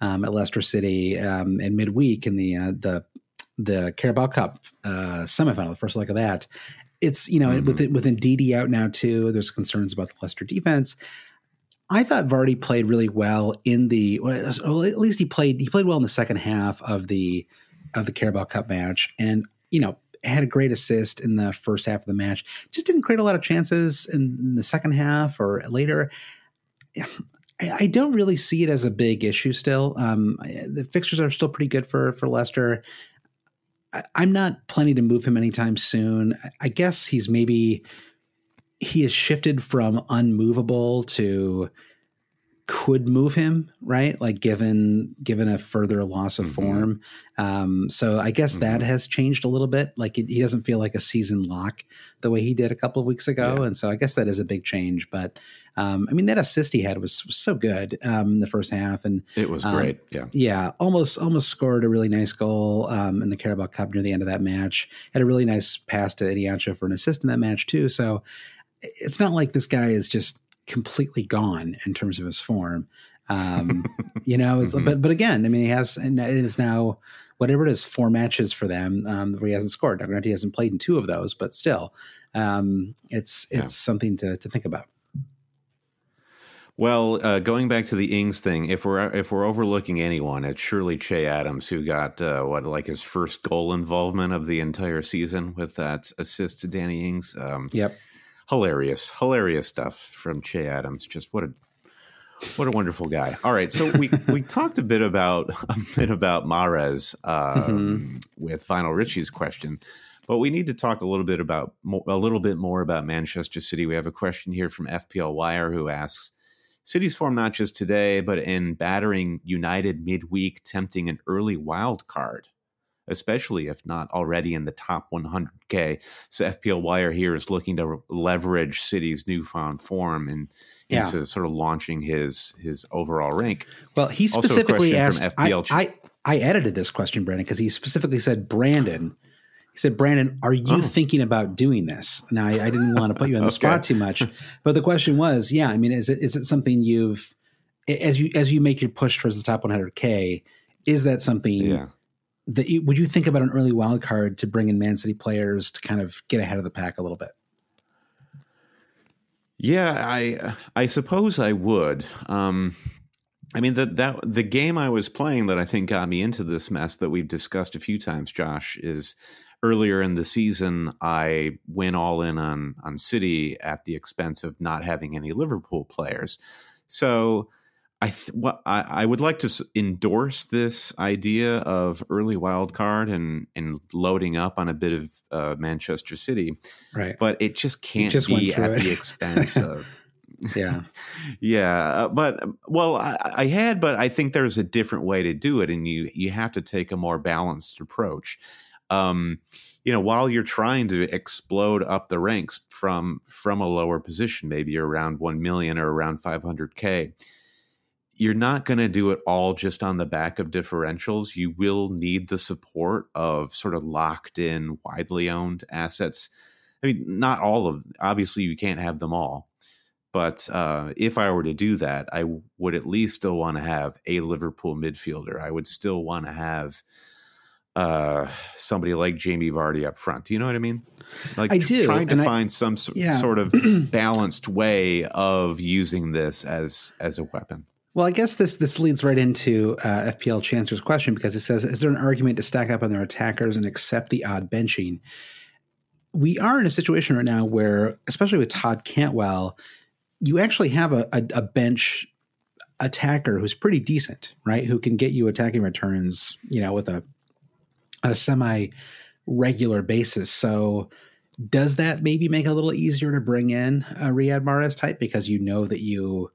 um, at Leicester City um, in midweek in the uh, the the Carabao Cup uh, semifinal, the first leg of that. It's you know Mhm. with with Ndidi out now too. There's concerns about the Leicester defense. I thought Vardy played really well in the well, at least he played he played well in the second half of the of the Carabao Cup match, and you know had a great assist in the first half of the match. Just didn't create a lot of chances in the second half or later. I, I don't really see it as a big issue still. Um, the fixtures are still pretty good for for Leicester. I'm not planning to move him anytime soon. I guess he's maybe he has shifted from unmovable to could move him, right? Like given given a further loss of mm-hmm. form. Um, so I guess mm-hmm. that has changed a little bit. Like it, he doesn't feel like a season lock the way he did a couple of weeks ago, yeah. and so I guess that is a big change. But um, I mean, that assist he had was, was so good um, in the first half, and it was um, great. Yeah, yeah, almost almost scored a really nice goal um, in the Carabao Cup near the end of that match. Had a really nice pass to Iheanacho for an assist in that match too. So it's not like this guy is just completely gone in terms of his form. Um, you know, mm-hmm. but but again, I mean, he has and it is now whatever it is, four matches for them um, where he hasn't scored. Now, granted, he hasn't played in two of those, but still, um, it's it's yeah. something to to think about. Well, uh, going back to the Ings thing, if we're if we're overlooking anyone, it's surely Che Adams who got uh, what like his first goal involvement of the entire season with that assist to Danny Ings. Um, yep hilarious, hilarious stuff from Che Adams. Just what a what a wonderful guy. All right, so we we talked a bit about a bit about Mahrez um, mm-hmm. with Vinyl Richie's question, but we need to talk a little bit about a little bit more about Manchester City. We have a question here from FPL Wire who asks. City's form not just today, but in battering United midweek, tempting an early wild card especially if not already in the top 100K. So FPL Wire here is looking to leverage City's newfound form and yeah. into sort of launching his his overall rank. Well, he specifically asked. I, I, I edited this question, Brandon, because he specifically said, Brandon. He said, Brandon, are you oh. thinking about doing this? Now, I, I, didn't want to put you on the okay. spot too much, but the question was, yeah, I mean, is it is it something you've as you as you make your push towards the top 100k? Is that something yeah would you think about an early wild card to bring in Man City players to kind of get ahead of the pack a little bit? Yeah, I I suppose I would. Um, I mean that that the game I was playing that I think got me into this mess that we've discussed a few times, Josh, is earlier in the season I went all in on on City at the expense of not having any Liverpool players. So I th- what I, I would like to endorse this idea of early wild card and and loading up on a bit of uh, Manchester City, right? But it just can't just be at it. the expense of. yeah, yeah, uh, but well, I, I had, but I think there's a different way to do it, and you you have to take a more balanced approach. Um, you know, while you're trying to explode up the ranks from from a lower position, maybe around one million or around 500k you're not going to do it all just on the back of differentials. You will need the support of sort of locked in, widely owned assets. I mean, not all of obviously you can't have them all, but uh, if I were to do that, I would at least still want to have a Liverpool midfielder. I would still want to have uh, somebody like Jamie Vardy up front. Do you know what I mean? Like I do. Trying to find I, some yeah. sort of balanced way of using this as as a weapon. Well, I guess this this leads right into uh, FPL Chancellor's question because it says, "Is there an argument to stack up on their attackers and accept the odd benching?" We are in a situation right now where, especially with Todd Cantwell, you actually have a, a, a bench attacker who's pretty decent, right? Who can get you attacking returns, you know, with a on a semi regular basis. So does that maybe make it a little easier to bring in a Riyad Mahrez type because you know that you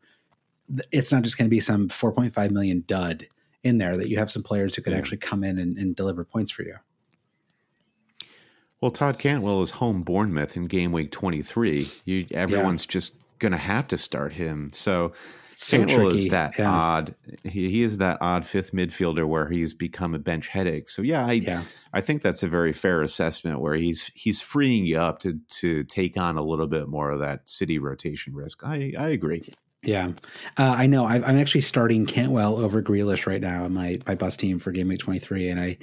it's not just going to be some 4.5 million dud in there that you have some players who could yeah. actually come in and, and, deliver points for you. Well, Todd Cantwell is home Bournemouth in game week 23. You, everyone's yeah. just going to have to start him. So, so Cantwell tricky. is that yeah. odd. He, he is that odd fifth midfielder where he's become a bench headache. So yeah, I yeah. I think that's a very fair assessment where he's he's freeing you up to to take on a little bit more of that city rotation risk. I I agree. Yeah, uh, I know. i am actually starting Cantwell over Grealish right now on my my bus team for game week 23, and I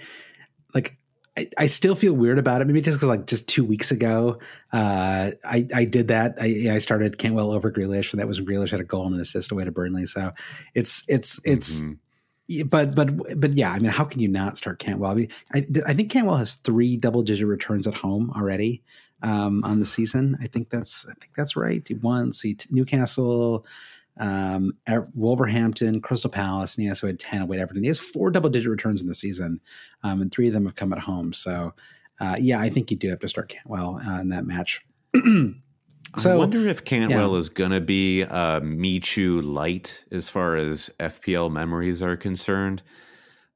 like. I, I still feel weird about it. Maybe just because, like, just two weeks ago, uh, I I did that. I, I started Cantwell over Grealish, and that was when Grealish had a goal and an assist away to Burnley. So it's it's it's. Mm-hmm. But but but yeah, I mean, how can you not start Cantwell? I, mean, I, I think Cantwell has three double digit returns at home already um, on the season. I think that's I think that's right. He won. See Newcastle, um, Wolverhampton, Crystal Palace, and he also had ten away Everton. He has four double digit returns in the season, um, and three of them have come at home. So uh, yeah, I think you do have to start Cantwell uh, in that match. So, I wonder if Cantwell yeah. is going to be uh, Michu light as far as FPL memories are concerned.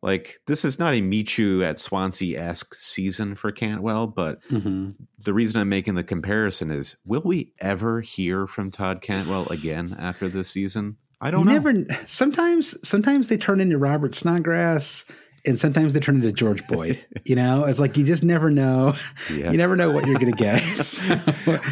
Like this is not a Michu at Swansea esque season for Cantwell, but mm-hmm. the reason I'm making the comparison is: Will we ever hear from Todd Cantwell again after this season? I don't you know. Never. Sometimes, sometimes they turn into Robert Snodgrass and sometimes they turn into George Boyd. You know, it's like you just never know. Yeah. You never know what you're going to get. So,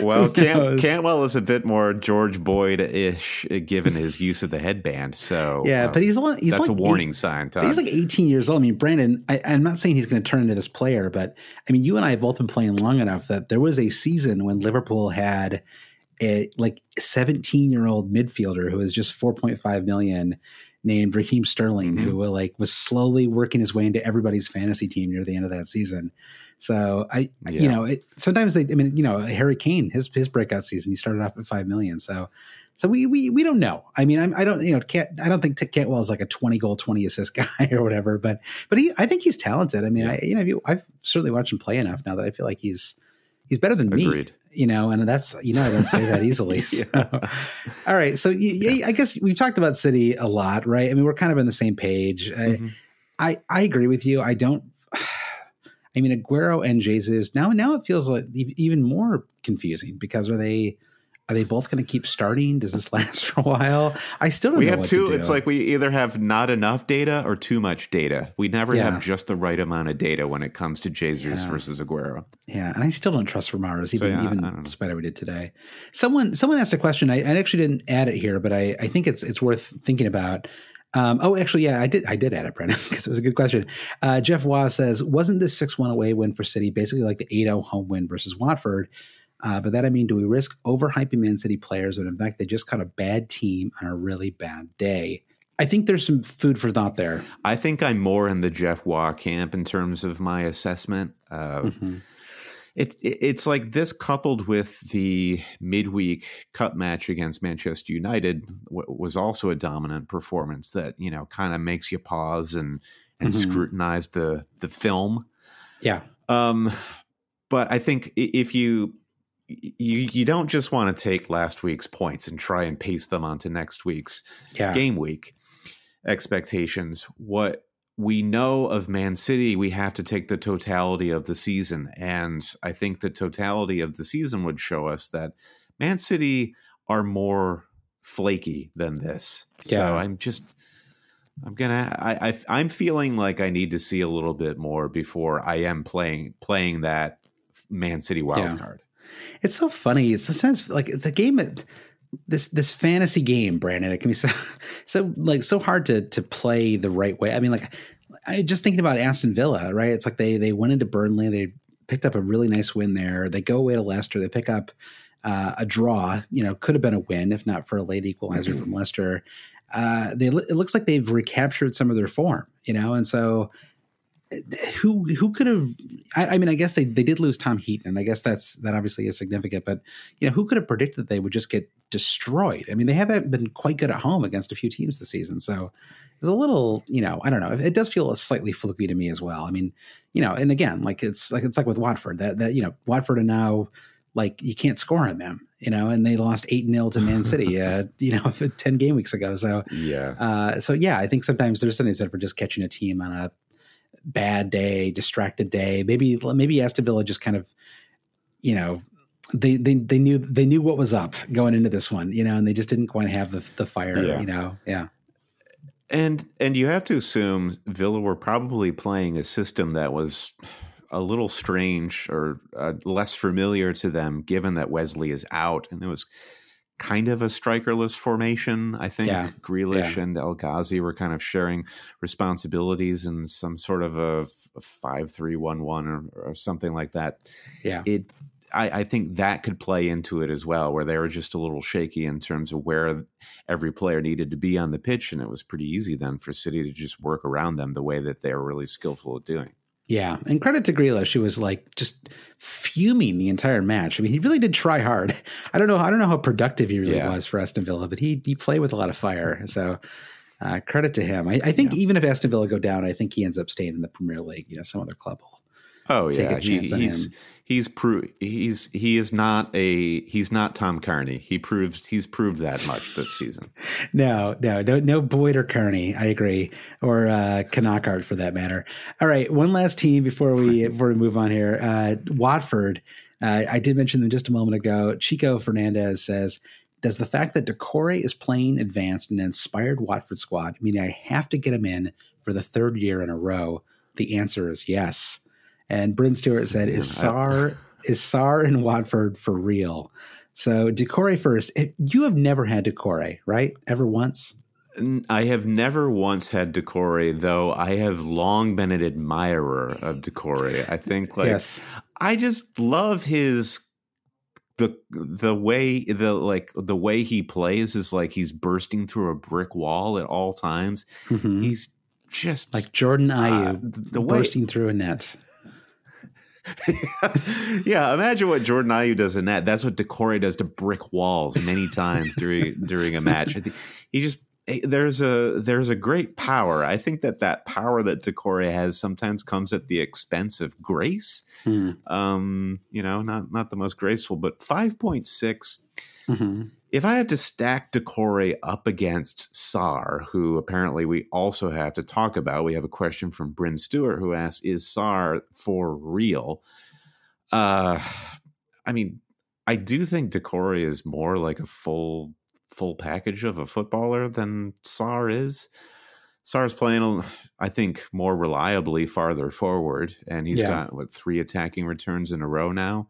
well, Cant- Cantwell is a bit more George Boyd ish given his use of the headband. So yeah, uh, but he's he's that's like a warning eight, sign. Todd. He's like 18 years old. I mean, Brandon. I, I'm not saying he's going to turn into this player, but I mean, you and I have both been playing long enough that there was a season when Liverpool had a like 17 year old midfielder who was just 4.5 million named Raheem Sterling, mm-hmm. who like was slowly working his way into everybody's fantasy team near the end of that season. So I, yeah. you know, it, sometimes they, I mean, you know, Harry Kane, his his breakout season, he started off at five million. So, so we we we don't know. I mean, I'm, I don't, you know, can't, I don't think Cantwell is like a twenty goal, twenty assist guy or whatever. But but he, I think he's talented. I mean, yeah. I, you know, I've certainly watched him play enough now that I feel like he's he's better than Agreed. me you know, and that's you know I don't say that easily. So. All right, so yeah, I guess we've talked about City a lot, right? I mean, we're kind of on the same page. Mm-hmm. I, I I agree with you. I don't. I mean, Aguero and Jesus now now it feels like even more confusing because are they are they both going to keep starting? Does this last for a while? I still don't we have two. It's like we either have not enough data or too much data. We never yeah. have just the right amount of data when it comes to Jesus yeah. versus Aguero. Yeah, and I still don't trust Ramirez, even so, yeah, even despite what we did today. Someone someone asked a question. I, I actually didn't add it here, but I, I think it's it's worth thinking about. Um, oh, actually, yeah, I did. I did add it, Brandon, because it was a good question. Uh, Jeff Waugh says, "Wasn't this six-one away win for City basically like the 8-0 home win versus Watford?" Uh, but that I mean, do we risk overhyping Man City players when in fact they just caught a bad team on a really bad day? I think there's some food for thought there. I think I'm more in the Jeff Waugh camp in terms of my assessment. Uh, mm-hmm. It's it's like this coupled with the midweek cup match against Manchester United was also a dominant performance that you know kind of makes you pause and and mm-hmm. scrutinize the the film. Yeah. Um, but I think if you you you don't just want to take last week's points and try and paste them onto next week's yeah. game week expectations. What we know of Man City, we have to take the totality of the season, and I think the totality of the season would show us that Man City are more flaky than this. Yeah. So I'm just. I'm gonna. I, I am feeling like I need to see a little bit more before I am playing playing that Man City wild yeah. card. It's so funny. It's sometimes like the game this this fantasy game, Brandon. It can be so so like so hard to to play the right way. I mean, like I just thinking about Aston Villa, right? It's like they they went into Burnley, they picked up a really nice win there. They go away to Leicester, they pick up uh, a draw. You know, could have been a win if not for a late equalizer from Leicester. Uh, they it looks like they've recaptured some of their form, you know, and so who who could have I, I, mean i guess they, they did lose tom heaton and i guess that's that obviously is significant but you know who could have predicted that they would just get destroyed i mean they haven't been quite good at home against a few teams this season so it was a little you know i don't know it does feel slightly fluky to me as well i mean you know and again like it's like it's like with watford that that you know watford are now like you can't score on them you know, and they lost eight 0 to Man City, uh, you know, ten game weeks ago. So yeah, uh, so yeah, I think sometimes there's something said for just catching a team on a bad day, distracted day. Maybe maybe Aston Villa just kind of, you know, they they they knew they knew what was up going into this one, you know, and they just didn't quite have the the fire, yeah. you know. Yeah. And and you have to assume Villa were probably playing a system that was a little strange or uh, less familiar to them, given that Wesley is out, and it was kind of a strikerless formation. I think yeah. Grealish yeah. and El Ghazi were kind of sharing responsibilities in some sort of a, a five three one one or, or something like that. Yeah, it. I, I, think that could play into it as well, where they were just a little shaky in terms of where every player needed to be on the pitch, and it was pretty easy then for City to just work around them the way that they were really skillful at doing. Yeah, and credit to Grealish, she was like just fuming the entire match. I mean, he really did try hard. I don't know, I don't know how productive he really yeah. was for Aston Villa, but he he played with a lot of fire. So uh, credit to him. I, I think yeah. even if Aston Villa go down, I think he ends up staying in the Premier League. You know, some other club will Oh yeah, he, he's him. he's pro- he's he is not a he's not Tom Carney. He proved he's proved that much this season. no, no, no, no Boyd or Carney. I agree, or uh, Knockaert for that matter. All right, one last team before we before we move on here. Uh, Watford. Uh, I did mention them just a moment ago. Chico Fernandez says does the fact that Doucouré is playing advanced and inspired Watford squad mean I have to get him in for the third year in a row? The answer is yes. And Bryn Stewart said, "Is Sarr is Sarr in Watford for real?" So Doucouré first. You have never had Doucouré, right? Ever once? I have never once had Doucouré, though I have long been an admirer of Doucouré. I think like yes. I just love his the the way the like the way he plays is like he's bursting through a brick wall at all times. Mm-hmm. He's just like Jordan Ayew uh, the bursting way, through a net. yeah, imagine what Jordan Ayew does in that. That's what Doucouré does to brick walls many times during during a match. He just there's a there's a great power. I think that that power that Doucouré has sometimes comes at the expense of grace. Mm. Um, you know, not not the most graceful, but five point six. Mm-hmm. If I have to stack Doucouré up against Sarr, who apparently we also have to talk about, we have a question from Bryn Stewart who asks, "Is Sarr for real?" Uh, I mean, I do think Doucouré is more like a full full package of a footballer than Sarr is. Sarr's playing, I think, more reliably farther forward, and he's yeah. got what three attacking returns in a row now.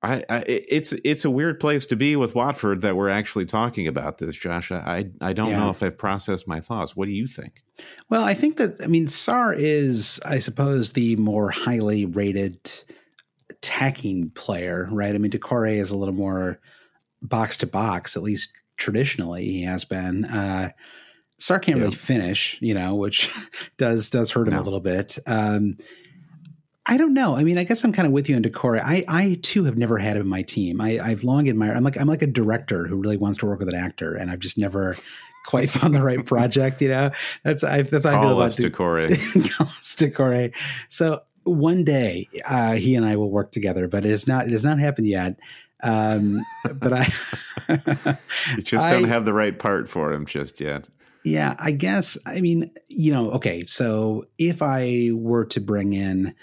I, I, it's it's a weird place to be with Watford that we're actually talking about this, Josh. I I don't yeah. know if I've processed my thoughts. What do you think? Well, I think that I mean Sarr is, I suppose, the more highly rated attacking player, right? I mean, Doucouré is a little more box to box, at least traditionally he has been. Uh, Sarr can't yeah. really finish, you know, which does does hurt him no. a little bit. Um, I don't know. I mean, I guess I'm kind of with you on Doucouré. I, I too have never had him in my team. I, I've long admired. I'm like I'm like a director who really wants to work with an actor, and I've just never quite found the right project. You know, that's I, that's how I feel about Doucouré. Doucouré. So one day uh, he and I will work together, but it has not it has not happened yet. Um, but I you just don't have the right part for him just yet. Yeah, I guess. I mean, you know, okay. So if I were to bring in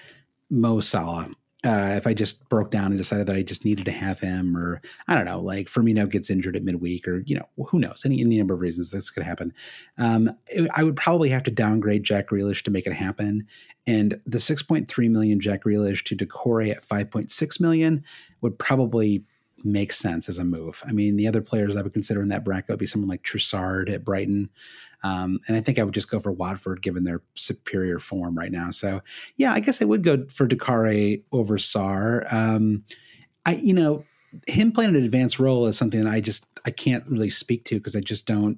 Mo Salah, uh, if I just broke down and decided that I just needed to have him, or I don't know, like Firmino gets injured at midweek, or you know, who knows, any any number of reasons this could happen. Um, I would probably have to downgrade Jack Grealish to make it happen, and the 6.3 million Jack Grealish to Doucouré at 5.6 million would probably make sense as a move. I mean, the other players I would consider in that bracket would be someone like Trossard at Brighton. Um, and I think I would just go for Watford given their superior form right now. So yeah, I guess I would go for Doucouré over Sarr. Um, I, you know, him playing an advanced role is something that I just I can't really speak to because I just don't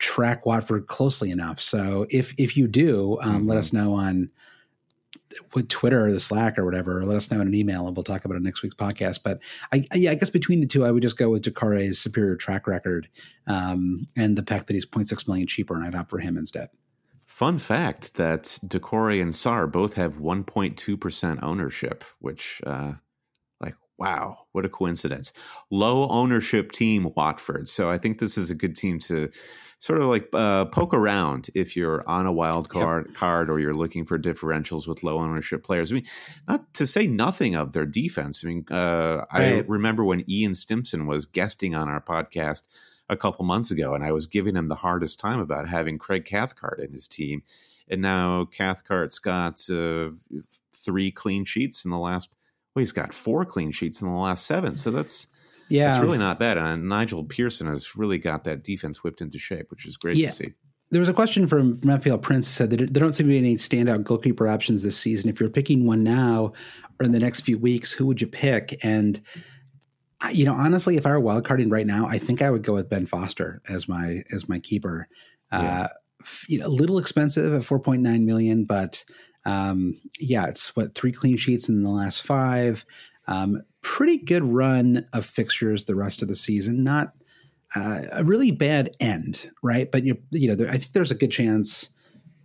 track Watford closely enough. So if if you do, um, mm-hmm. let us know on with Twitter or the Slack or whatever. Let us know in an email, and we'll talk about it next week's podcast. But I, yeah, I guess between the two, I would just go with Doucouré's superior track record um, and the fact that he's 0.6 million cheaper, and I'd opt for him instead. Fun fact that Doucouré and Sarr both have 1.2% ownership, which, uh, like, wow, what a coincidence. Low ownership team, Watford. So I think this is a good team to sort of like uh, poke around if you're on a wild card, yep. card or you're looking for differentials with low ownership players. I mean, not to say nothing of their defense. I mean, uh, right. I remember when Ian Stimson was guesting on our podcast a couple months ago, and I was giving him the hardest time about having Craig Cathcart in his team. And now Cathcart's got uh, three clean sheets in the last. Well, he's got four clean sheets in the last seven. So that's yeah, it's really not bad. And Nigel Pearson has really got that defense whipped into shape, which is great yeah. to see. There was a question from, from FPL Prince said that there don't seem to be any standout goalkeeper options this season. If you're picking one now or in the next few weeks, who would you pick? And you know, honestly, if I were wildcarding right now, I think I would go with Ben Foster as my as my keeper. Yeah. Uh, you know, a little expensive at 4.9 million, but um, yeah, it's what three clean sheets in the last five. Um, pretty good run of fixtures the rest of the season. Not uh, a really bad end, right? But you you know, there, I think there's a good chance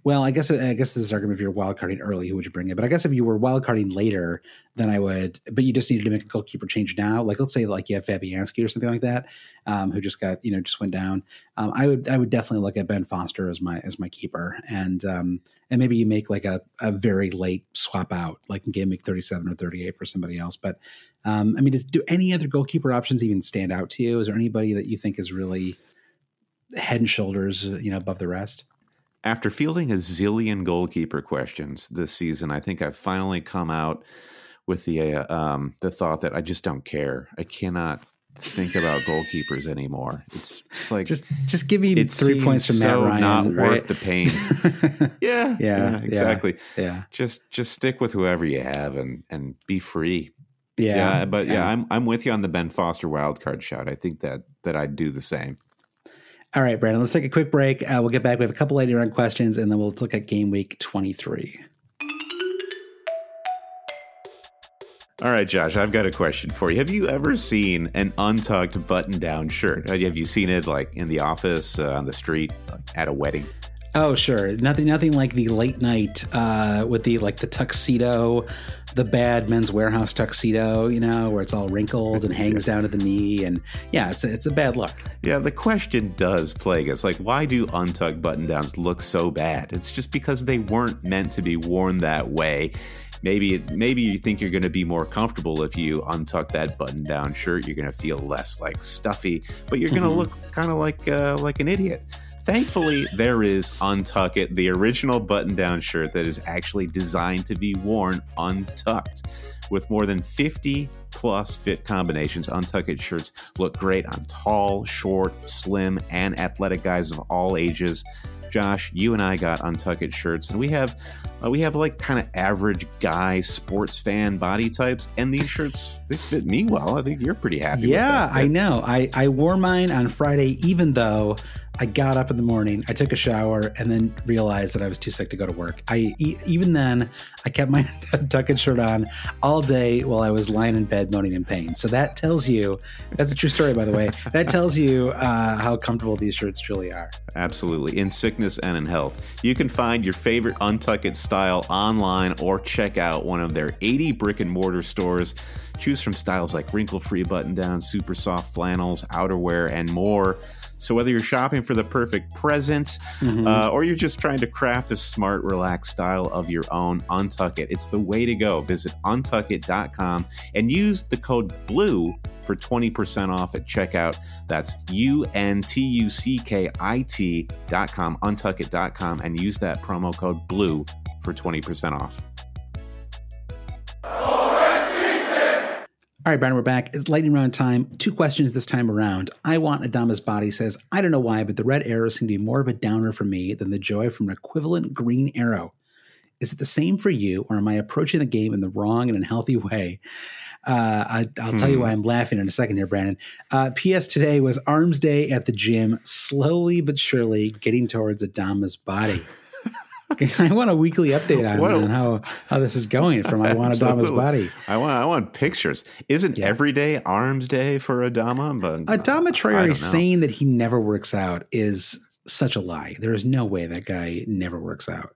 Well, I guess I guess this is argument if you're wild carding early, who would you bring in? But I guess if you were wild carding later, then I would. But you just needed to make a goalkeeper change now. Like let's say like you have Fabianski or something like that, um, who just got you know just went down. Um, I would I would definitely look at Ben Foster as my as my keeper, and um, and maybe you make like a, a very late swap out, like in game make thirty seven or thirty eight for somebody else. But um, I mean, does, do any other goalkeeper options even stand out to you? Is there anybody that you think is really head and shoulders you know above the rest? After fielding a zillion goalkeeper questions this season, I think I've finally come out with the uh, um, the thought that I just don't care. I cannot think about goalkeepers anymore. It's, it's like just just give me three points from so Mat Ryan. Not right? worth the pain. yeah, yeah, yeah, exactly. Yeah, just just stick with whoever you have and and be free. Yeah, yeah but yeah, I'm I'm with you on the Ben Foster wildcard shot. I think that that I'd do the same. All right, Brandon, let's take a quick break. Uh, we'll get back. We have a couple later on questions, and then we'll look at game week 23. All right, Josh, I've got a question for you. Have you ever seen an untucked button down shirt? Have you seen it like in the office, uh, on the street, at a wedding? Oh, sure. Nothing, nothing like the late night uh, with the like the tuxedo, the bad men's warehouse tuxedo, you know, where it's all wrinkled and hangs down to the knee, and yeah, it's a, it's a bad look. Yeah, the question does plague us. Like, why do untucked button downs look so bad? It's just because they weren't meant to be worn that way. Maybe it's maybe you think you're going to be more comfortable if you untuck that button down shirt. You're going to feel less like stuffy, but you're going to mm-hmm. look kind of like uh, like an idiot. Thankfully, there is Untuck It, the original button down shirt that is actually designed to be worn untucked. With more than 50 plus fit combinations, Untuck It shirts look great on tall, short, slim, and athletic guys of all ages. Josh, you and I got Untucked shirts, and we have uh, we have like kind of average guy sports fan body types, and these shirts they fit me well. I think you're pretty happy. Yeah, I know. I I wore mine on Friday, even though I got up in the morning, I took a shower, and then realized that I was too sick to go to work. I even then I kept my tuck shirt on all day while I was lying in bed moaning in pain. So that tells you that's a true story, by the way. That tells you uh, how comfortable these shirts truly are. Absolutely, in sickness and in health. You can find your favorite Untucked style online or check out one of their 80 brick and mortar stores. Choose from styles like wrinkle-free button-downs, super soft flannels, outerwear, and more. So whether you're shopping for the perfect present mm-hmm. uh, or you're just trying to craft a smart, relaxed style of your own, Untuck It. It's the way to go. Visit untuckit.com and use the code BLUE for 20% off at checkout. That's U-N-T-U-C-K-I-T dot com, untuckit.com, and use that promo code BLUE for 20% off. All right, Brandon, we're back. It's lightning round time. Two questions this time around. I want Adama's body says, I don't know why, but the red arrow seem to be more of a downer for me than the joy from an equivalent green arrow. Is it the same for you, or am I approaching the game in the wrong and unhealthy way? Uh, I, will hmm. tell you why hmm. I'm laughing in a second here, Brandon. Uh, P.S. Today was Arms Day at the gym, slowly but surely getting towards Adama's body. I want a weekly update on, on, how how this is going from I want Adama's body. I want I want pictures. Isn't yeah. every day Arms Day for Adama? But Adama Traore saying that he never works out is such a lie. There is no way that guy never works out.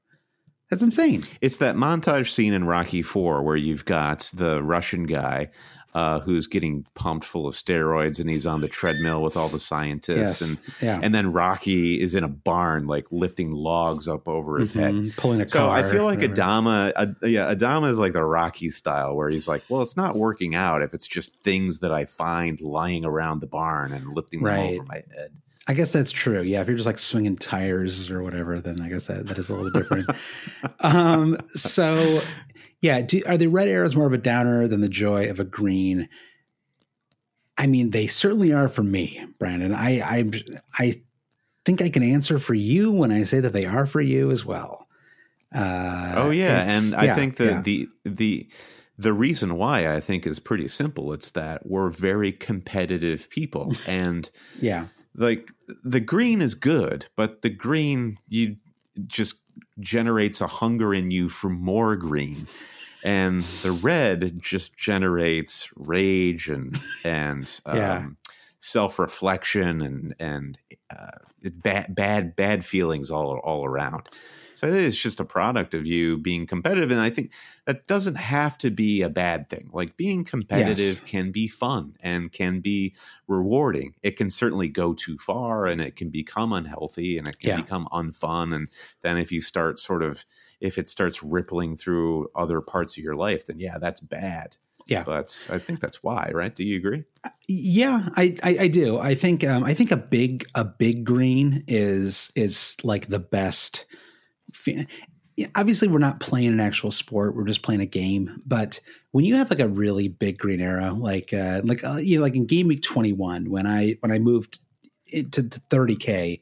That's insane. It's that montage scene in Rocky Four where you've got the Russian guy uh, who's getting pumped full of steroids and he's on the treadmill with all the scientists yes. and yeah. and then Rocky is in a barn like lifting logs up over his mm-hmm. head pulling a car. so car I feel like Adama uh, yeah Adama is like the Rocky style where he's like well it's not working out if it's just things that I find lying around the barn and lifting them right. over my head I guess that's true. Yeah, if you're just like swinging tires or whatever, then I guess that that is a little different. um, so yeah, do, are the red arrows more of a downer than the joy of a green? I mean, they certainly are for me, Brandon. I I I think I can answer for you when I say that they are for you as well. Uh, oh yeah, and I yeah, think that yeah. the the the reason why I think is pretty simple. It's that we're very competitive people, and yeah, like the green is good, but the green you just generates a hunger in you for more green and the red just generates rage and and yeah. um, self reflection and and uh, bad bad bad feelings all all around. So it is just a product of you being competitive. And I think that doesn't have to be a bad thing. Like being competitive yes. can be fun and can be rewarding. It can certainly go too far and it can become unhealthy and it can yeah. become unfun. And then if you start sort of, if it starts rippling through other parts of your life, then yeah, that's bad. Yeah, but I think that's why, right? Do you agree? Uh, yeah, I, I, I do. I think um, I think a big a big green is is like the best obviously we're not playing an actual sport we're just playing a game but when you have like a really big green arrow like uh like uh, you know like in game week 21 when i when i moved to, to 30k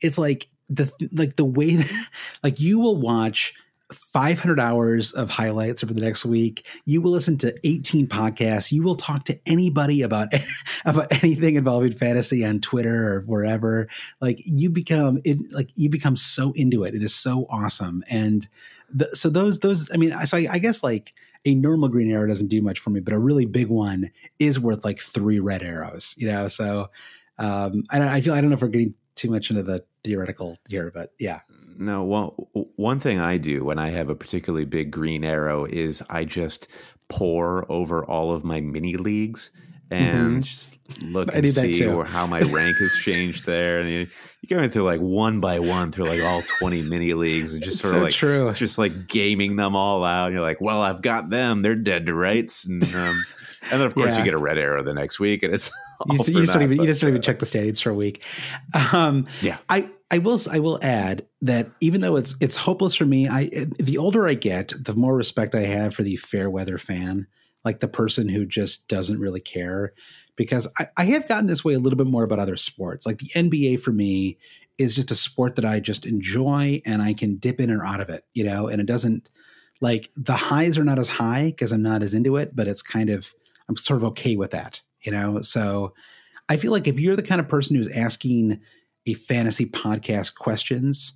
it's like the like the way that like you will watch 500 hours of highlights over the next week. You will listen to 18 podcasts. You will talk to anybody about about anything involving fantasy on Twitter or wherever. Like you become it like you become so into it. It is so awesome. And the, so those those I mean so I, I guess like a normal green arrow doesn't do much for me, but a really big one is worth like three red arrows, you know? So um I, I feel I don't know if we're getting too much into the theoretical here, but yeah. No, well, one thing I do when I have a particularly big green arrow is I just pore over all of my mini leagues and mm-hmm. just look and see how my rank has changed there. And you, are going through like one by one through like all 20 mini leagues and just sort so of like true. just like gaming them all out. And you're like, well, I've got them. They're dead to rights. And um, and then of course yeah. you get a red arrow the next week and it's you, just, you just don't even you just don't even check the standings for a week. Um, yeah, I I will I will add that even though it's it's hopeless for me, I the older I get, the more respect I have for the fair weather fan, like the person who just doesn't really care. Because I, I have gotten this way a little bit more about other sports. Like the NBA for me is just a sport that I just enjoy and I can dip in or out of it, you know, and it doesn't like the highs are not as high because I'm not as into it, but it's kind of I'm sort of okay with that, you know? So I feel like if you're the kind of person who's asking a fantasy podcast questions,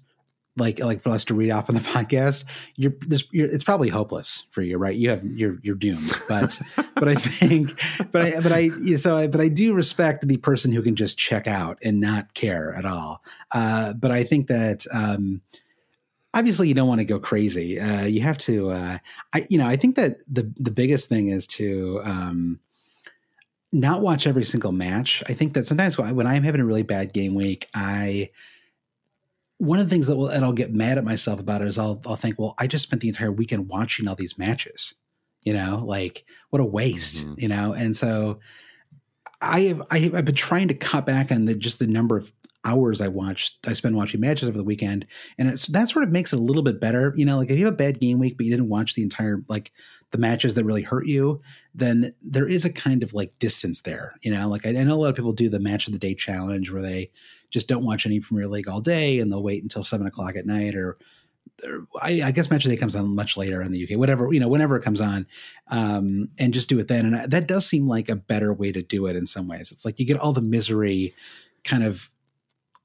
like like for us to read off on the podcast, you're, you're, it's probably hopeless for you, right? You have you're you're doomed. But but I think but I but I so I, but I do respect the person who can just check out and not care at all. Uh, but I think that um, obviously you don't want to go crazy. Uh, you have to, uh, I, you know, I think that the, the biggest thing is to, um, not watch every single match. I think that sometimes when I'm having a really bad game week, I, one of the things that will, and I'll get mad at myself about it is I'll, I'll think, well, I just spent the entire weekend watching all these matches, you know, like what a waste, mm-hmm. you know? And so I have, I have, I've been trying to cut back on the, just the number of hours I watched, I spend watching matches over the weekend, and it's that sort of makes it a little bit better. You know, like if you have a bad game week, but you didn't watch the entire like the matches that really hurt you, then there is a kind of like distance there. You know, like I, I know a lot of people do the match of the day challenge where they just don't watch any Premier League all day and they'll wait until seven o'clock at night or I, I, guess match of the day comes on much later in the UK, whatever, you know, whenever it comes on, um, and just do it then. And that does seem like a better way to do it in some ways. It's like you get all the misery kind of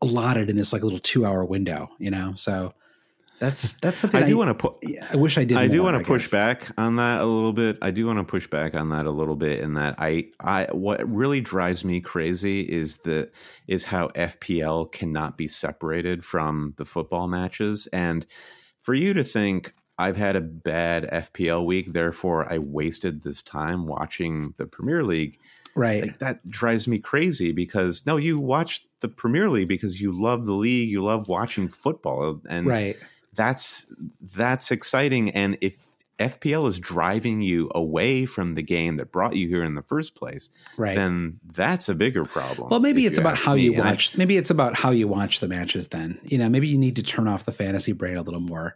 allotted in this like little two hour window, you know? So that's that's something I do want to put. I wish I did. I do want to push back on that a little bit. I do want to push back on that a little bit. In that, I, I, what really drives me crazy is the is how FPL cannot be separated from the football matches, and for you to think I've had a bad FPL week, therefore I wasted this time watching the Premier League Right. Like, that drives me crazy because no, you watch the Premier League because you love the league, you love watching football, and right. That's that's exciting. And if FPL is driving you away from the game that brought you here in the first place, right. then that's a bigger problem. Well, maybe it's about how me. you watch. I, maybe it's about how you watch the matches. Then you know, maybe you need to turn off the fantasy brain a little more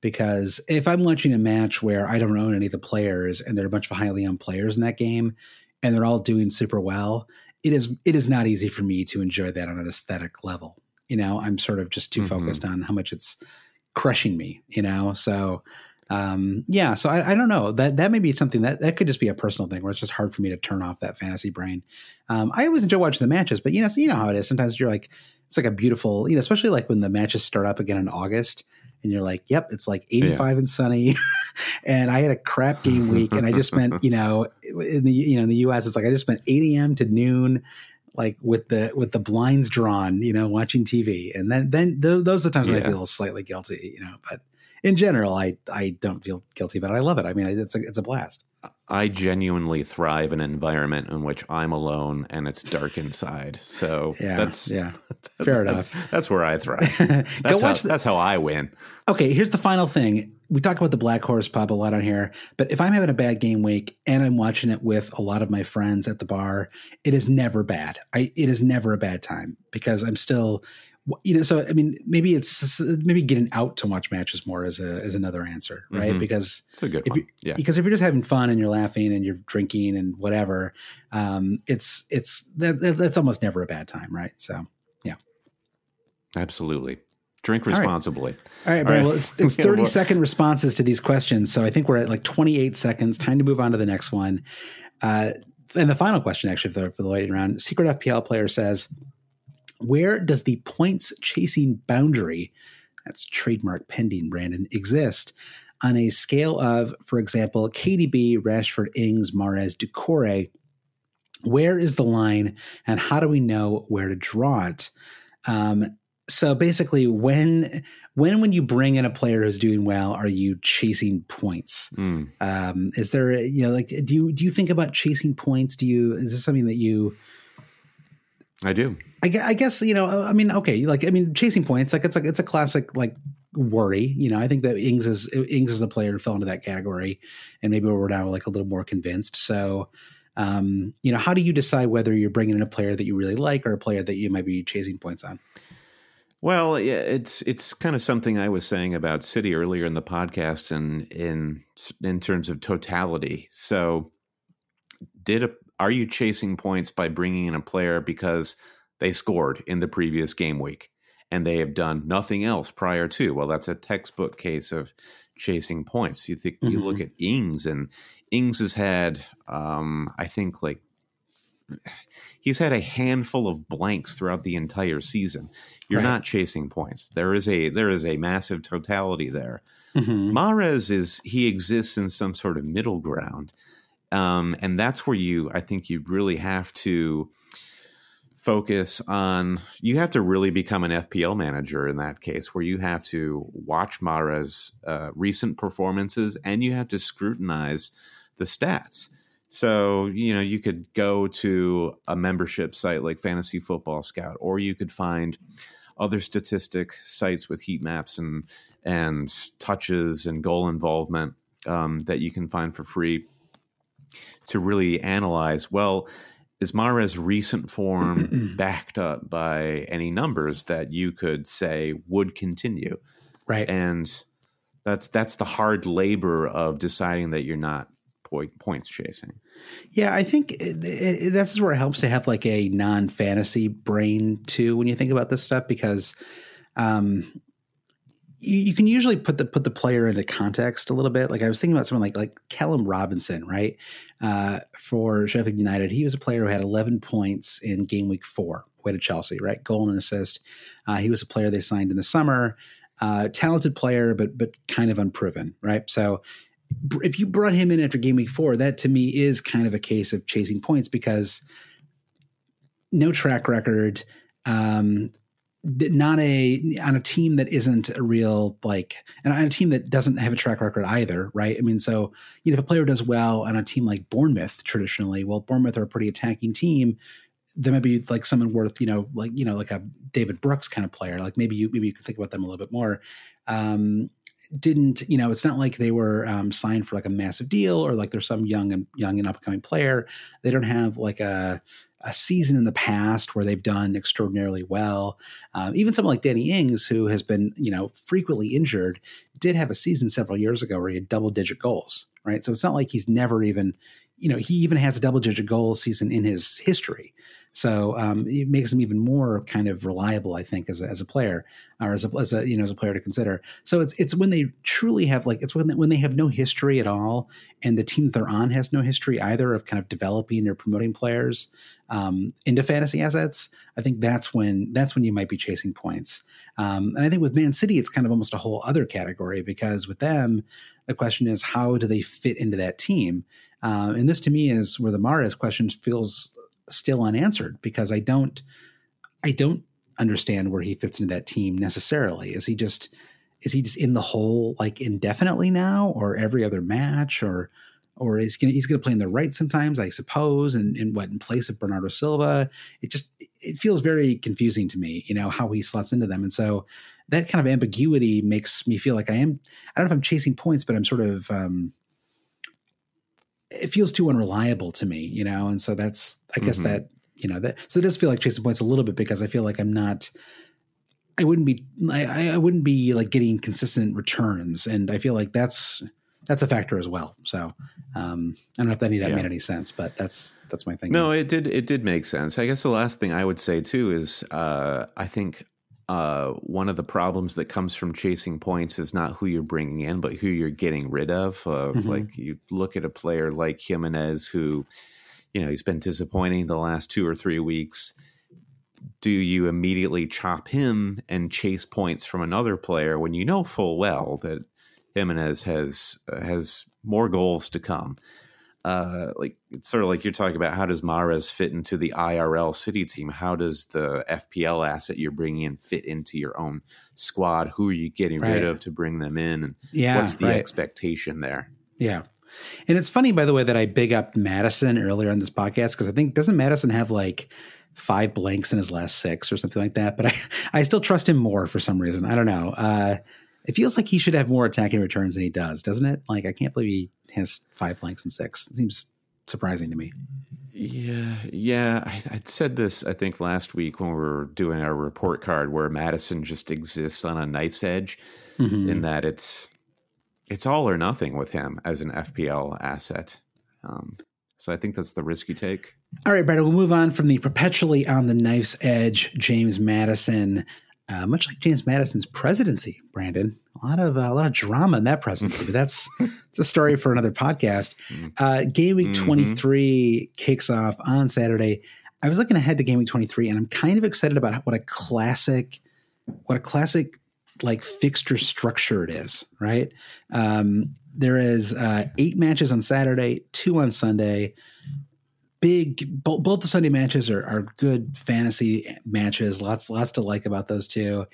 because if I'm watching a match where I don't own any of the players and there are a bunch of highly owned players in that game, and they're all doing super well, it is it is not easy for me to enjoy that on an aesthetic level. You know, I'm sort of just too mm-hmm. focused on how much it's crushing me. You know, so um, yeah. So I, I, don't know that that may be something that that could just be a personal thing where it's just hard for me to turn off that fantasy brain. Um, I always enjoy watching the matches, but you know, so you know how it is. Sometimes you're like, it's like a beautiful, you know, especially like when the matches start up again in August and you're like, yep, it's like 85 yeah. and sunny. and I had a crap game week and I just spent, you know, in the, you know, in the US, it's like I just spent 8 a.m. to noon like with the with the blinds drawn, you know, watching TV, and then then th- those are the times yeah. I feel slightly guilty, you know. But in general, I I don't feel guilty, but I love it. I mean, it's a it's a blast. I genuinely thrive in an environment in which I'm alone and it's dark inside. So yeah, that's yeah, fair that's, enough. That's where I thrive. That's, how, the, that's how I win. Okay, here's the final thing. We talk about the Black Horse Pub a lot on here, but if I'm having a bad game week and I'm watching it with a lot of my friends at the bar, it is never bad. I it is never a bad time because I'm still you know so i mean maybe it's maybe getting out to watch matches more as a as another answer right? Mm-hmm. because it's a good if one. yeah. because if you're just having fun and you're laughing and you're drinking and whatever um it's it's that, that's almost never a bad time right? So yeah. Absolutely. Drink responsibly. All right, all right. Brian, well it's, it's 30 second responses to these questions so i think we're at like 28 seconds. Time to move on to the next one. Uh and the final question actually for the, for the lightning round secret fpl player says where does the points chasing boundary, that's trademark pending, Brandon, exist on a scale of, for example, KDB, Rashford, Ings, Mahrez, Doucouré? Where is the line and how do we know where to draw it? Um, so basically, when when when you bring in a player who's doing well, are you chasing points? Mm. Um, is there you know like do you do you think about chasing points? Do you is this something that you I do. I, I guess you know. I mean, okay, like I mean, chasing points, like it's like it's a classic like worry. You know, I think that Ings is Ings is a player who fell into that category, and maybe we're now like a little more convinced. So, um, you know, how do you decide whether you're bringing in a player that you really like or a player that you might be chasing points on? Well, yeah, it's it's kind of something I was saying about City earlier in the podcast, and in in terms of totality. So, did a are you chasing points by bringing in a player because they scored in the previous game week and they have done nothing else prior to? Well, that's a textbook case of chasing points. You think mm-hmm. you look mm-hmm. at Ings and Ings has had, um, I think, like he's had a handful of blanks throughout the entire season. You're right. not chasing points. There is a there is a massive totality there. mm Mahrez is he exists in some sort of middle ground. Um, and that's where you, I think, you really have to focus on. You have to really become an FPL manager in that case, where you have to watch Mahrez's uh, recent performances and you have to scrutinize the stats. So, you know, you could go to a membership site like Fantasy Football Scout, or you could find other statistic sites with heat maps and and touches and goal involvement um, that you can find for free to really analyze well is Mahrez's recent form backed up by any numbers that you could say would continue? Right. And that's that's the hard labor of deciding that you're not point, points chasing. Yeah i think it, it, that's where it helps to have like a non-fantasy brain too when you think about this stuff because um you, you, can usually put the put the player into context a little bit. Like I was thinking about someone like like Callum Robinson, right? Uh, for Sheffield United, he was a player who had 11 points in game week four, away to Chelsea, right? Goal and assist. Uh, he was a player they signed in the summer. Uh, talented player, but but kind of unproven, right? So if you brought him in after game week four, that to me is kind of a case of chasing points because no track record. Um, not a on a team that isn't a real like and on a team that doesn't have a track record either right? I mean so you know if a player does well on a team like bournemouth traditionally well bournemouth are a pretty attacking team there might be like someone worth you know like you know like a david brooks kind of player like maybe you maybe you can think about them a little bit more. Um didn't you know it's not like they were um, signed for like a massive deal or like there's some young and young and upcoming player they don't have like a a season in the past where they've done extraordinarily well. Um, even someone like Danny Ings, who has been you know frequently injured, did have a season several years ago where he had double digit goals. Right, so it's not like he's never even you know he even has a double digit goal season in his history. So um, it makes him even more kind of reliable, I think, as a, as a player or as a, as a you know as a player to consider. So it's it's when they truly have like it's when they, when they have no history at all, and the team that they're on has no history either of kind of developing or promoting players um, into fantasy assets. I think that's when that's when you might be chasing points. Um, and I think with Man City, it's kind of almost a whole other category because with them, the question is how do they fit into that team. Uh, and this to me is where the Mahrez question feels still unanswered because I don't I don't understand where he fits into that team necessarily. Is he just is he just in the hole like indefinitely now or every other match or or is gonna, he's going to play in the right sometimes, I suppose, and in what in place of Bernardo Silva. It just it feels very confusing to me, you know, how he slots into them, and so that kind of ambiguity makes me feel like I am. I don't know if I'm chasing points, but I'm sort of. Um, it feels too unreliable to me, you know, and so that's I guess mm-hmm. that you know that so it does feel like chasing points a little bit because I feel like I'm not. I wouldn't be I, I wouldn't be like getting consistent returns, and I feel like that's that's a factor as well. So um, I don't know if any of that yeah. made any sense, but that's that's my thing. No, it did it did make sense. I guess the last thing I would say too is uh, I think uh, one of the problems that comes from chasing points is not who you're bringing in, but who you're getting rid of. Uh, mm-hmm. Like you look at a player like Jimenez, who you know he's been disappointing the last two or three weeks. Do you immediately chop him and chase points from another player when you know full well that Jimenez has uh, has more goals to come. Uh, like it's sort of like you're talking about how does Mahrez fit into the IRL City team? How does the FPL asset you're bringing in fit into your own squad? Who are you getting right. rid of to bring them in? And yeah, what's the right. expectation there? Yeah. And it's funny, by the way, that I big up Maddison earlier on this podcast because I think doesn't Maddison have like five blanks in his last six or something like that? But I, I still trust him more for some reason. I don't know. Uh, it feels like he should have more attacking returns than he does, doesn't it? Like I can't believe he has five blanks and six. It seems surprising to me. Yeah, yeah. I, I said this I think last week when we were doing our report card, where Maddison just exists on a knife's edge, mm-hmm. in that it's it's all or nothing with him as an FPL asset. Um, so I think that's the risk you take. All right, Brad, we'll move on from the perpetually on the knife's edge James Maddison uh, much like James Madison's presidency, Brandon. A lot of uh, a lot of drama in that presidency, but that's it's a story for another podcast. Mm-hmm. Uh, game week mm-hmm. twenty three kicks off on Saturday. I was looking ahead to game week twenty three, and I'm kind of excited about what a classic, what a classic like fixture structure it is. Right, um, there is uh, eight matches on Saturday, two on Sunday big both, both the Sunday matches are, are good fantasy matches. Lots lots to like about those two.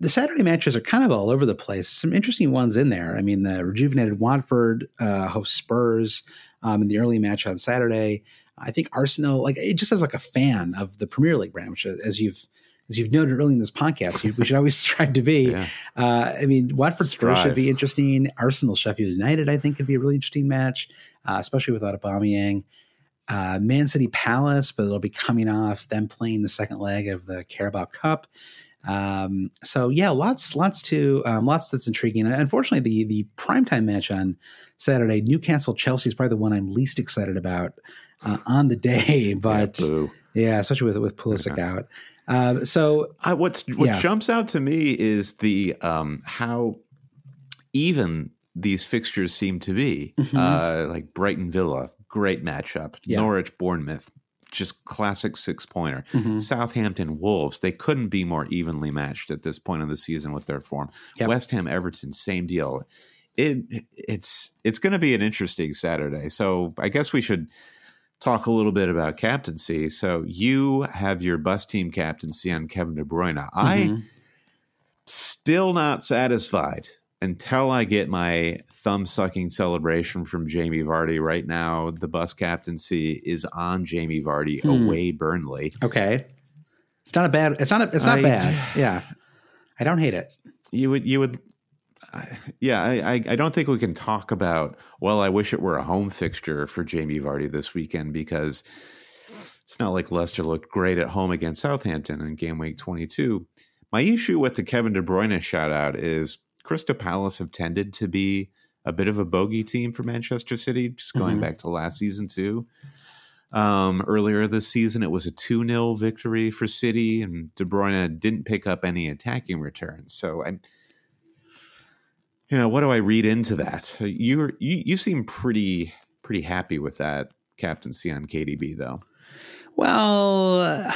The Saturday matches are kind of all over the place. Some interesting ones in there. I mean, the rejuvenated Watford uh, host Spurs um, in the early match on Saturday. I think Arsenal, like it just as like a fan of the Premier League brand, which as you've as you've noted early in this podcast, we should always strive to be. Yeah. Uh, I mean, Watford Spurs should be interesting. Arsenal Sheffield United, I think, could be a really interesting match, uh, especially without Aubameyang uh, Man City Palace, but it'll be coming off them playing the second leg of the Carabao Cup. Um, so yeah, lots, lots to, um, lots that's intriguing. And unfortunately, the the primetime match on Saturday, Newcastle Chelsea is probably the one I'm least excited about uh, on the day. But yeah, yeah especially with with Pulisic okay. out. Uh, so uh, what's what yeah. jumps out to me is the um, how even these fixtures seem to be. Mm-hmm. Uh, like Brighton Villa, great matchup. Yeah. Norwich Bournemouth, just classic six pointer. Mm-hmm. Southampton Wolves, they couldn't be more evenly matched at this point of the season with their form. Yep. West Ham Everton, same deal. It it's it's going to be an interesting Saturday. So I guess we should talk a little bit about captaincy. So you have your bus team captaincy on Kevin De Bruyne. Mm-hmm. I still not satisfied until I get my thumb sucking celebration from Jamie Vardy right now, the bus captaincy is on Jamie Vardy hmm. away Burnley. Okay. It's not a bad it's not a, it's not I, bad. Yeah. I don't hate it. You would you would yeah, I, I don't think we can talk about. Well, I wish it were a home fixture for Jamie Vardy this weekend because it's not like Leicester looked great at home against Southampton in game week 22. My issue with the Kevin De Bruyne shout out is Crystal Palace have tended to be a bit of a bogey team for Manchester City, just going mm-hmm. back to last season too. Um, earlier this season, it was a 2 0 victory for City, and De Bruyne didn't pick up any attacking returns. So I'm, you know, what do I read into that? you you you seem pretty pretty happy with that captaincy on KDB, though. Well,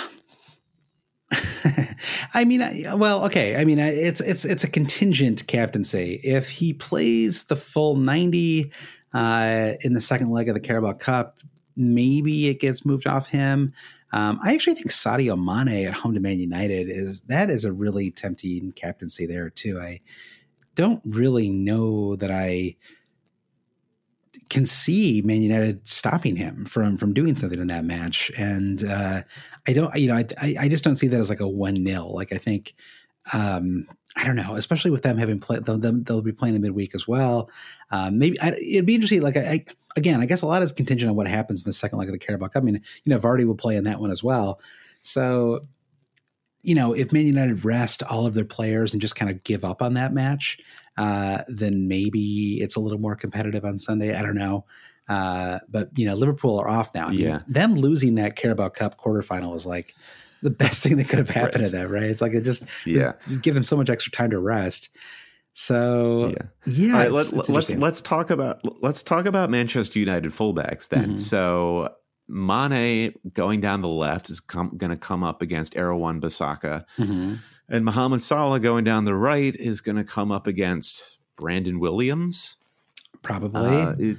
I mean, well, okay. I mean, it's it's it's a contingent captaincy. If he plays the full ninety uh, in the second leg of the Carabao Cup, maybe it gets moved off him. Um, I actually think Sadio Mane at home to Man United is that is a really tempting captaincy there too. I don't really know that I can see Man United stopping him from from doing something in that match, and uh, I don't, you know, I I just don't see that as like a one nil. Like I think, um, I don't know, especially with them having played, they'll, they'll be playing in midweek as well. Um, maybe I, it'd be interesting. Like I, I, again, I guess a lot is contingent on what happens in the second leg of the Carabao Cup. I mean, you know, Vardy will play in that one as well. So, you know, if Man United rest all of their players and just kind of give up on that match, uh, then maybe it's a little more competitive on Sunday. I don't know. Uh, but you know, Liverpool are off now. I mean, Yeah. them losing that Carabao Cup quarterfinal was like the best thing that could have happened to them, right? It's like it just, Yeah. just give them so much extra time to rest. So Yeah. yeah, All right, it's- let, it's let's let's talk about let's talk about Manchester United fullbacks then. Mhm. So Mane going down the left is com- going to come up against Aaron Wan-Bissaka, Mhm. And Mohamed Salah going down the right is going to come up against Brandon Williams. probably Uh, it-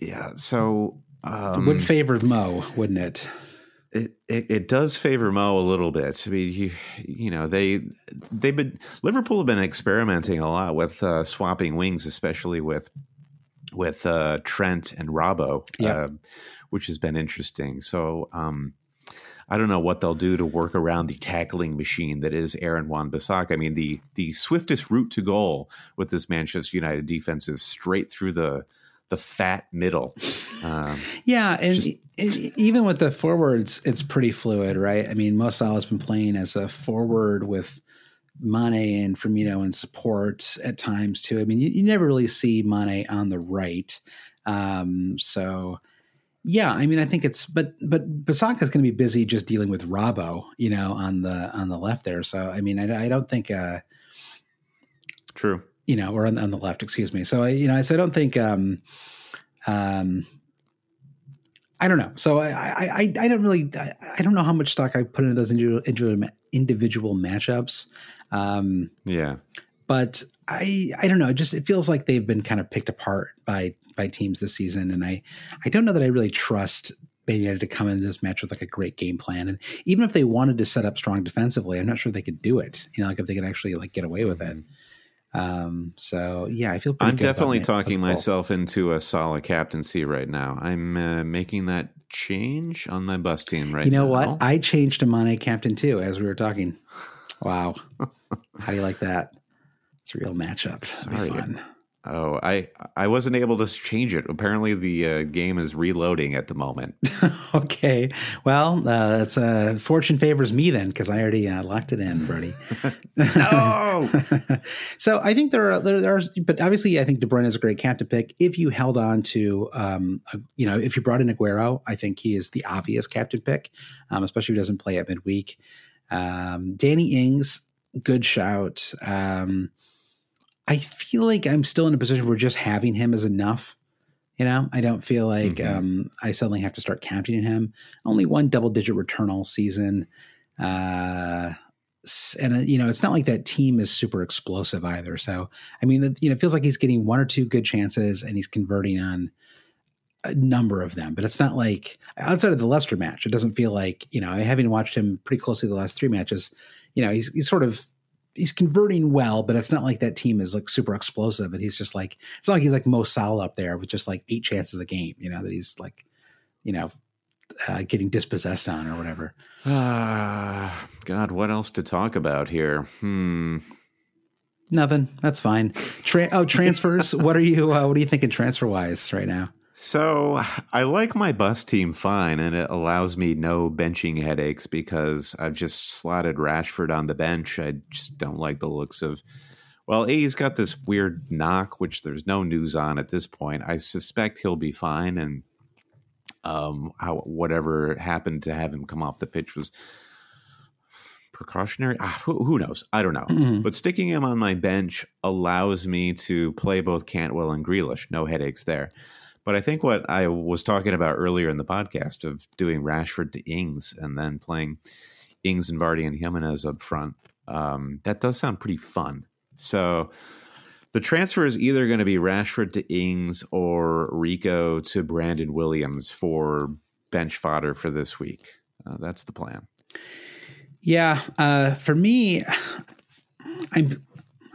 yeah, so um, would favor Mo, wouldn't it? it, it it does favor Mo a little bit. I mean, you you know they they've been Liverpool have been experimenting a lot with uh, swapping wings, especially with with uh, Trent and Robbo, Yeah. uh, which has been interesting. So um, I don't know what they'll do to work around the tackling machine that is Aaron Wan Bissaka. I mean, the the swiftest route to goal with this Manchester United defense is straight through the the fat middle. Um, Yeah, and Just- even with the forwards, it's pretty fluid, right? I mean, Mo Salah's been playing as a forward with Mane and Firmino in support at times too. I mean, you, you never really see Mane on the right, um, so yeah. I mean, I think it's but but Bissaka's going to be busy just dealing with Robbo, you know, on the on the left there. So I mean, I, I don't think. Uh, true. you know, or on, on the left, excuse me. So I, you know, so I don't think, um, um, I don't know. So I, I, I, I don't really, I, I don't know how much stock I put into those individual, individual, individual matchups. Um, Yeah. But I, I don't know. It just, it feels like they've been kind of picked apart by, by teams this season. And I, I don't know that I really trust United to come into this match with like a great game plan. And even if they wanted to set up strong defensively, I'm not sure they could do it. You know, like if they could actually like get away with it. Um, so yeah, I feel pretty I'm definitely talking myself into a solid captaincy right now. I'm uh, making that change on my bus team right now. You know now. what? I changed to Mane captain too as we were talking. Wow. How do you like that? It's a real matchup. Sorry. fun. oh, I I wasn't able to change it. Apparently, the uh, game is reloading at the moment. okay. Well, uh, that's uh, fortune favors me then because I already uh, locked it in, Brody. No! so I think there are there, there are, but obviously I think De Bruyne is a great captain pick. If you held on to, um, a, you know, if you brought in Aguero, I think he is the obvious captain pick, um, especially if he doesn't play at midweek. Um, Danny Ings, good shout. Um, I feel like I'm still in a position where just having him is enough. You know, I don't feel like Mhm. um, I suddenly have to start counting him. Only one double digit return all season. Uh, and, uh, you know, it's not like that team is super explosive either. So, I mean, you know, it feels like he's getting one or two good chances and he's converting on a number of them. But it's not like outside of the Leicester match, it doesn't feel like, you know, having watched him pretty closely the last three matches, you know, he's, he's sort of he's converting well, but it's not like that team is like super explosive. And he's just like it's not like he's like Mo Salah up there with just like eight chances a game, you know, that he's like, you know, uh, getting dispossessed on or whatever. Ah, God, what else to talk about here? Hmm. Nothing. That's fine. Tra- oh, transfers. what are you? Uh, what are you thinking transfer wise right now? So I like my bus team fine, and it allows me no benching headaches because I've just slotted Rashford on the bench. I just don't like the looks of. Well, A, he's got this weird knock, which there's no news on at this point. I suspect he'll be fine, and um, how whatever happened to have him come off the pitch was precautionary. Ah, who, who knows? I don't know. Mhm. But sticking him on my bench allows me to play both Cantwell and Grealish. No headaches there. But I think what I was talking about earlier in the podcast of doing Rashford to Ings and then playing Ings and Vardy and Jimenez up front, um, that does sound pretty fun. So The transfer is either going to be Rashford to Ings or Rico to Brandon Williams for bench fodder for this week. Uh, that's the plan. Yeah, uh, for me, I'm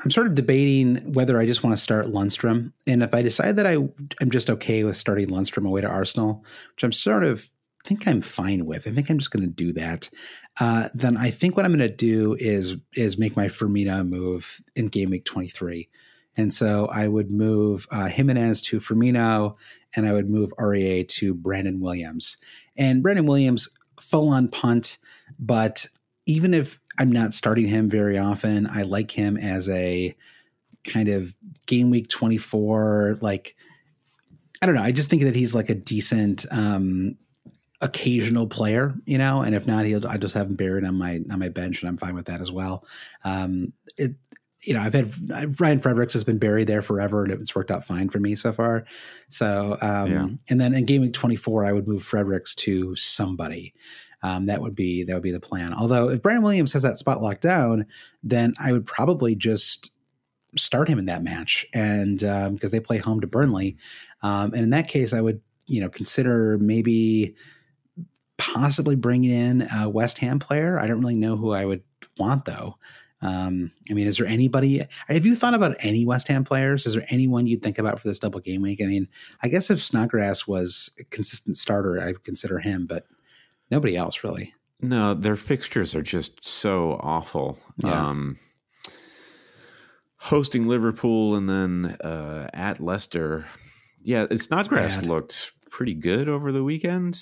I'm sort of debating whether I just want to start Lundstram. and if I decide that I am just okay with starting Lundstram away to Arsenal, which I'm sort of think I'm fine with. I think I'm just going to do that. Uh, then I think what I'm going to do is is make my Firmino move in game week 23. And so I would move uh, Jimenez to Firmino, and I would move Aurier to Brandon Williams. And Brandon Williams, full on punt, but even if I'm not starting him very often, I like him as a kind of game week 24, like, I don't know. I just think that he's like a decent um, occasional player, you know, and if not, he'll I just have him buried on my on my bench, and I'm fine with that as well. Um, it, you know, I've had Ryan Fredericks has been buried there forever, and it's worked out fine for me so far. So, um, yeah. and then in game week 24, I would move Fredericks to somebody. Um, that would be that would be the plan. Although if Brandon Williams has that spot locked down, then I would probably just start him in that match, and because um, they play home to Burnley, um, and in that case, I would you know consider maybe possibly bringing in a West Ham player. I don't really know who I would want though. Um, I mean, is there anybody? Have you thought about any West Ham players? Is there anyone you'd think about for this double game week? I mean, I guess if Snodgrass was a consistent starter, I would consider him, but nobody else really. No, their fixtures are just so awful. Yeah. Um, hosting Liverpool and then uh, at Leicester. Yeah, it's not Snodgrass looked pretty good over the weekend.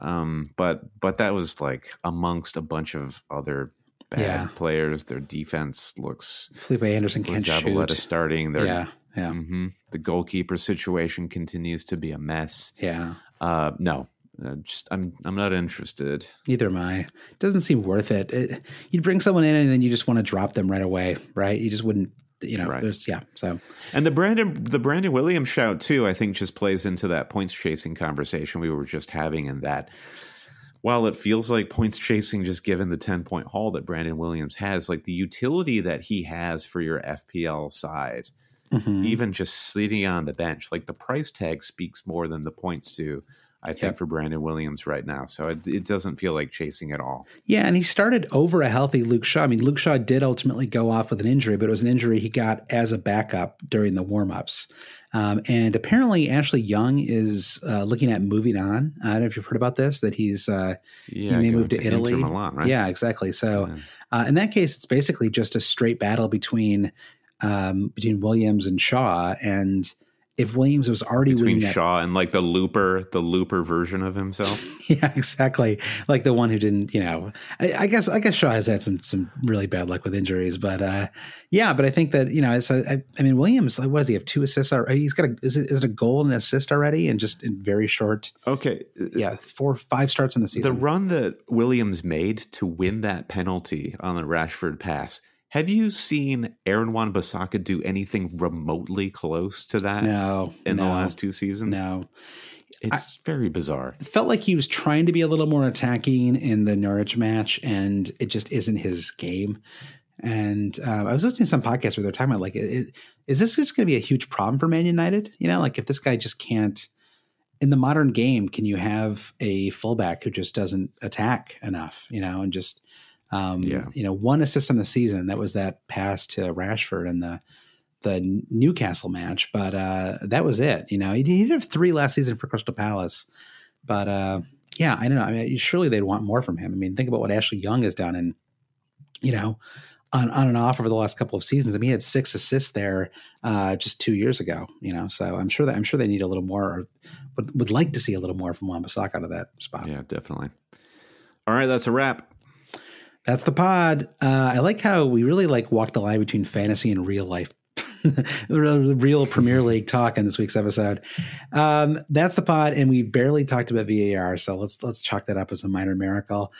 Um, but but that was like amongst a bunch of other bad yeah. players. Their defense looks Felipe Anderson can't Zabaleta shoot. starting. Their, yeah, yeah. Mm-hmm, the goalkeeper situation continues to be a mess. Yeah. Uh, no, uh, just I'm I'm not interested. Neither am I. It doesn't seem worth it. it. You'd bring someone in and then you just want to drop them right away, right? You just wouldn't you know, right. there's yeah. So and the Brandon the Brandon Williams shout too, I think just plays into that points chasing conversation we were just having in that while it feels like points chasing just given the 10 point haul that Brandon Williams has, like the utility that he has for your FPL side, mm-hmm. even just sitting on the bench, like the price tag speaks more than the points do. I think, yep. for Brandon Williams right now. So it, it, doesn't feel like chasing at all. Yeah, and he started over a healthy Luke Shaw. I mean, Luke Shaw did ultimately go off with an injury, but it was an injury he got as a backup during the warmups. Um, and apparently, Ashley Young is uh, looking at moving on. I don't know if you've heard about this, that he's uh, yeah, he may move to, to Italy. Milan, right? Yeah, exactly. So yeah. Uh, in that case, it's basically just a straight battle between um, between Williams and Shaw, and if Williams was already Between Shaw and like the looper, the looper version of himself. yeah, exactly. Like the one who didn't, you know, I, I, guess I guess Shaw has had some some really bad luck with injuries, but uh, yeah, but I think that you know, I, I mean, Williams, like, what does he have? Two assists already. He's got a is it is it a goal and an assist already, and just in very short. Okay, yeah, four five starts in the season. The run that Williams made to win that penalty on the Rashford pass have you seen Aaron Wan Bissaka do anything remotely close to that? No, in no, the last two seasons. No, it's I, very bizarre. It felt like he was trying to be a little more attacking in the Norwich match, and it just isn't his game. And uh, I was listening to some podcasts where they're talking about like, is, is this just going to be a huge problem for Man United? You know, like if this guy just can't in the modern game, can you have a fullback who just doesn't attack enough? You know, and just um, yeah. You know, one assist on the season. That was that pass to Rashford in the the Newcastle match, but uh, that was it. You know, he, he did have three last season for Crystal Palace, but uh, yeah, I don't know. I mean, surely they'd want more from him. I mean, think about what Ashley Young has done, and you know, on on and off over the last couple of seasons. I mean, he had six assists there uh, just two years ago. You know, so I'm sure that I'm sure they need a little more, or would, would like to see a little more from Wan-Bissaka out of that spot. Yeah, definitely. All right, that's a wrap. That's the pod. Uh, I like how we really like walk the line between fantasy and real life. real Premier League talk in this week's episode. Um, that's the pod, and we barely talked about VAR, so let's let's chalk that up as a minor miracle.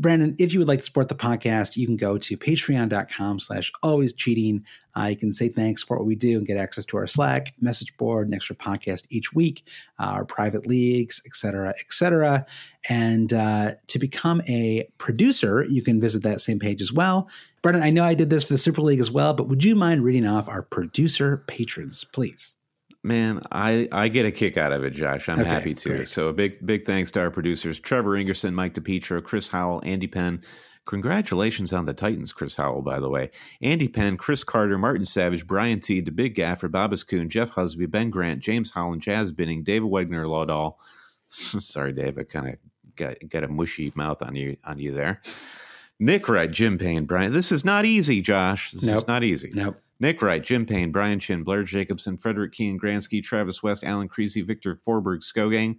Brandon, if you would like to support the podcast, you can go to patreon.com slash always cheating. Uh, you can say thanks for what we do and get access to our Slack, message board, an extra podcast each week, uh, our private leagues, et cetera, et cetera. And uh, to become a producer, you can visit that same page as well. Brandon, I know I did this for the Super League as well, but would you mind reading off our producer patrons, please? Man, I, I get a kick out of it, Josh. I'm Okay, happy to. great. So a big big thanks to our producers Trevor Ingerson, Mike DePietro, Chris Howell, Andy Penn. Congratulations on the Titans, Chris Howell, by the way. Andy Penn, Chris Carter, Martin Savage, Brian T, The Big Gaffer, Babas Kuhn, Jeff Husby, Ben Grant, James Holland, Jazz Binning, David Wegner, Laudal. Sorry, Dave, I kind of got, got a mushy mouth on you on you there. Nick Wright, Jim Payne, Brian. This is not easy, Josh. This is not easy. Nope. Nick Wright, Jim Payne, Brian Chin, Blair Jacobson, Frederick Keen, Gransky, Travis West, Alan Creasy, Victor Forberg, Skogang,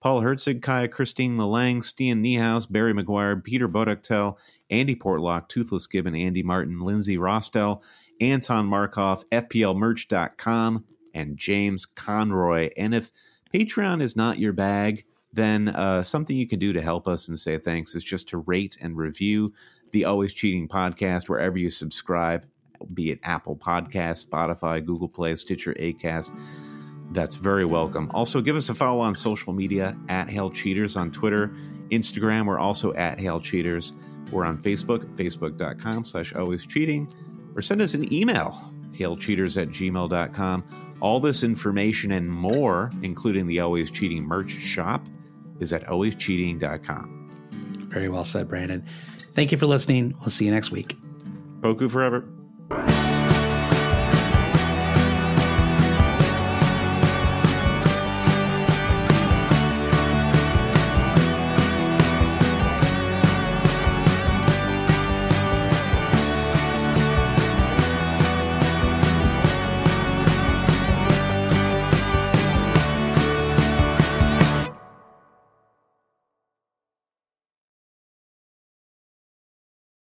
Paul Herzig, Kaya, Christine Lalang, Stian Niehaus, Barry McGuire, Peter Boduktel, Andy Portlock, Toothless Gibbon, Andy Martin, Lindsay Rostel, Anton Markov, FPLmerch.com, and James Conroy. And if Patreon is not your bag, then uh, something you can do to help us and say thanks is just to rate and review the Always Cheating podcast wherever you subscribe, be it Apple Podcast, Spotify, Google Play, Stitcher, Acast. That's very welcome. Also, give us a follow on social media at Hail Cheaters on Twitter, Instagram. We're also at Hail Cheaters. We're on Facebook, facebook.com slash always cheating, or send us an email, hailcheaters at gmail.com. All this information and more, including the Always Cheating merch shop, is at alwayscheating.com. Very well said, Brandon. Thank you for listening. We'll see you next week. Boku forever.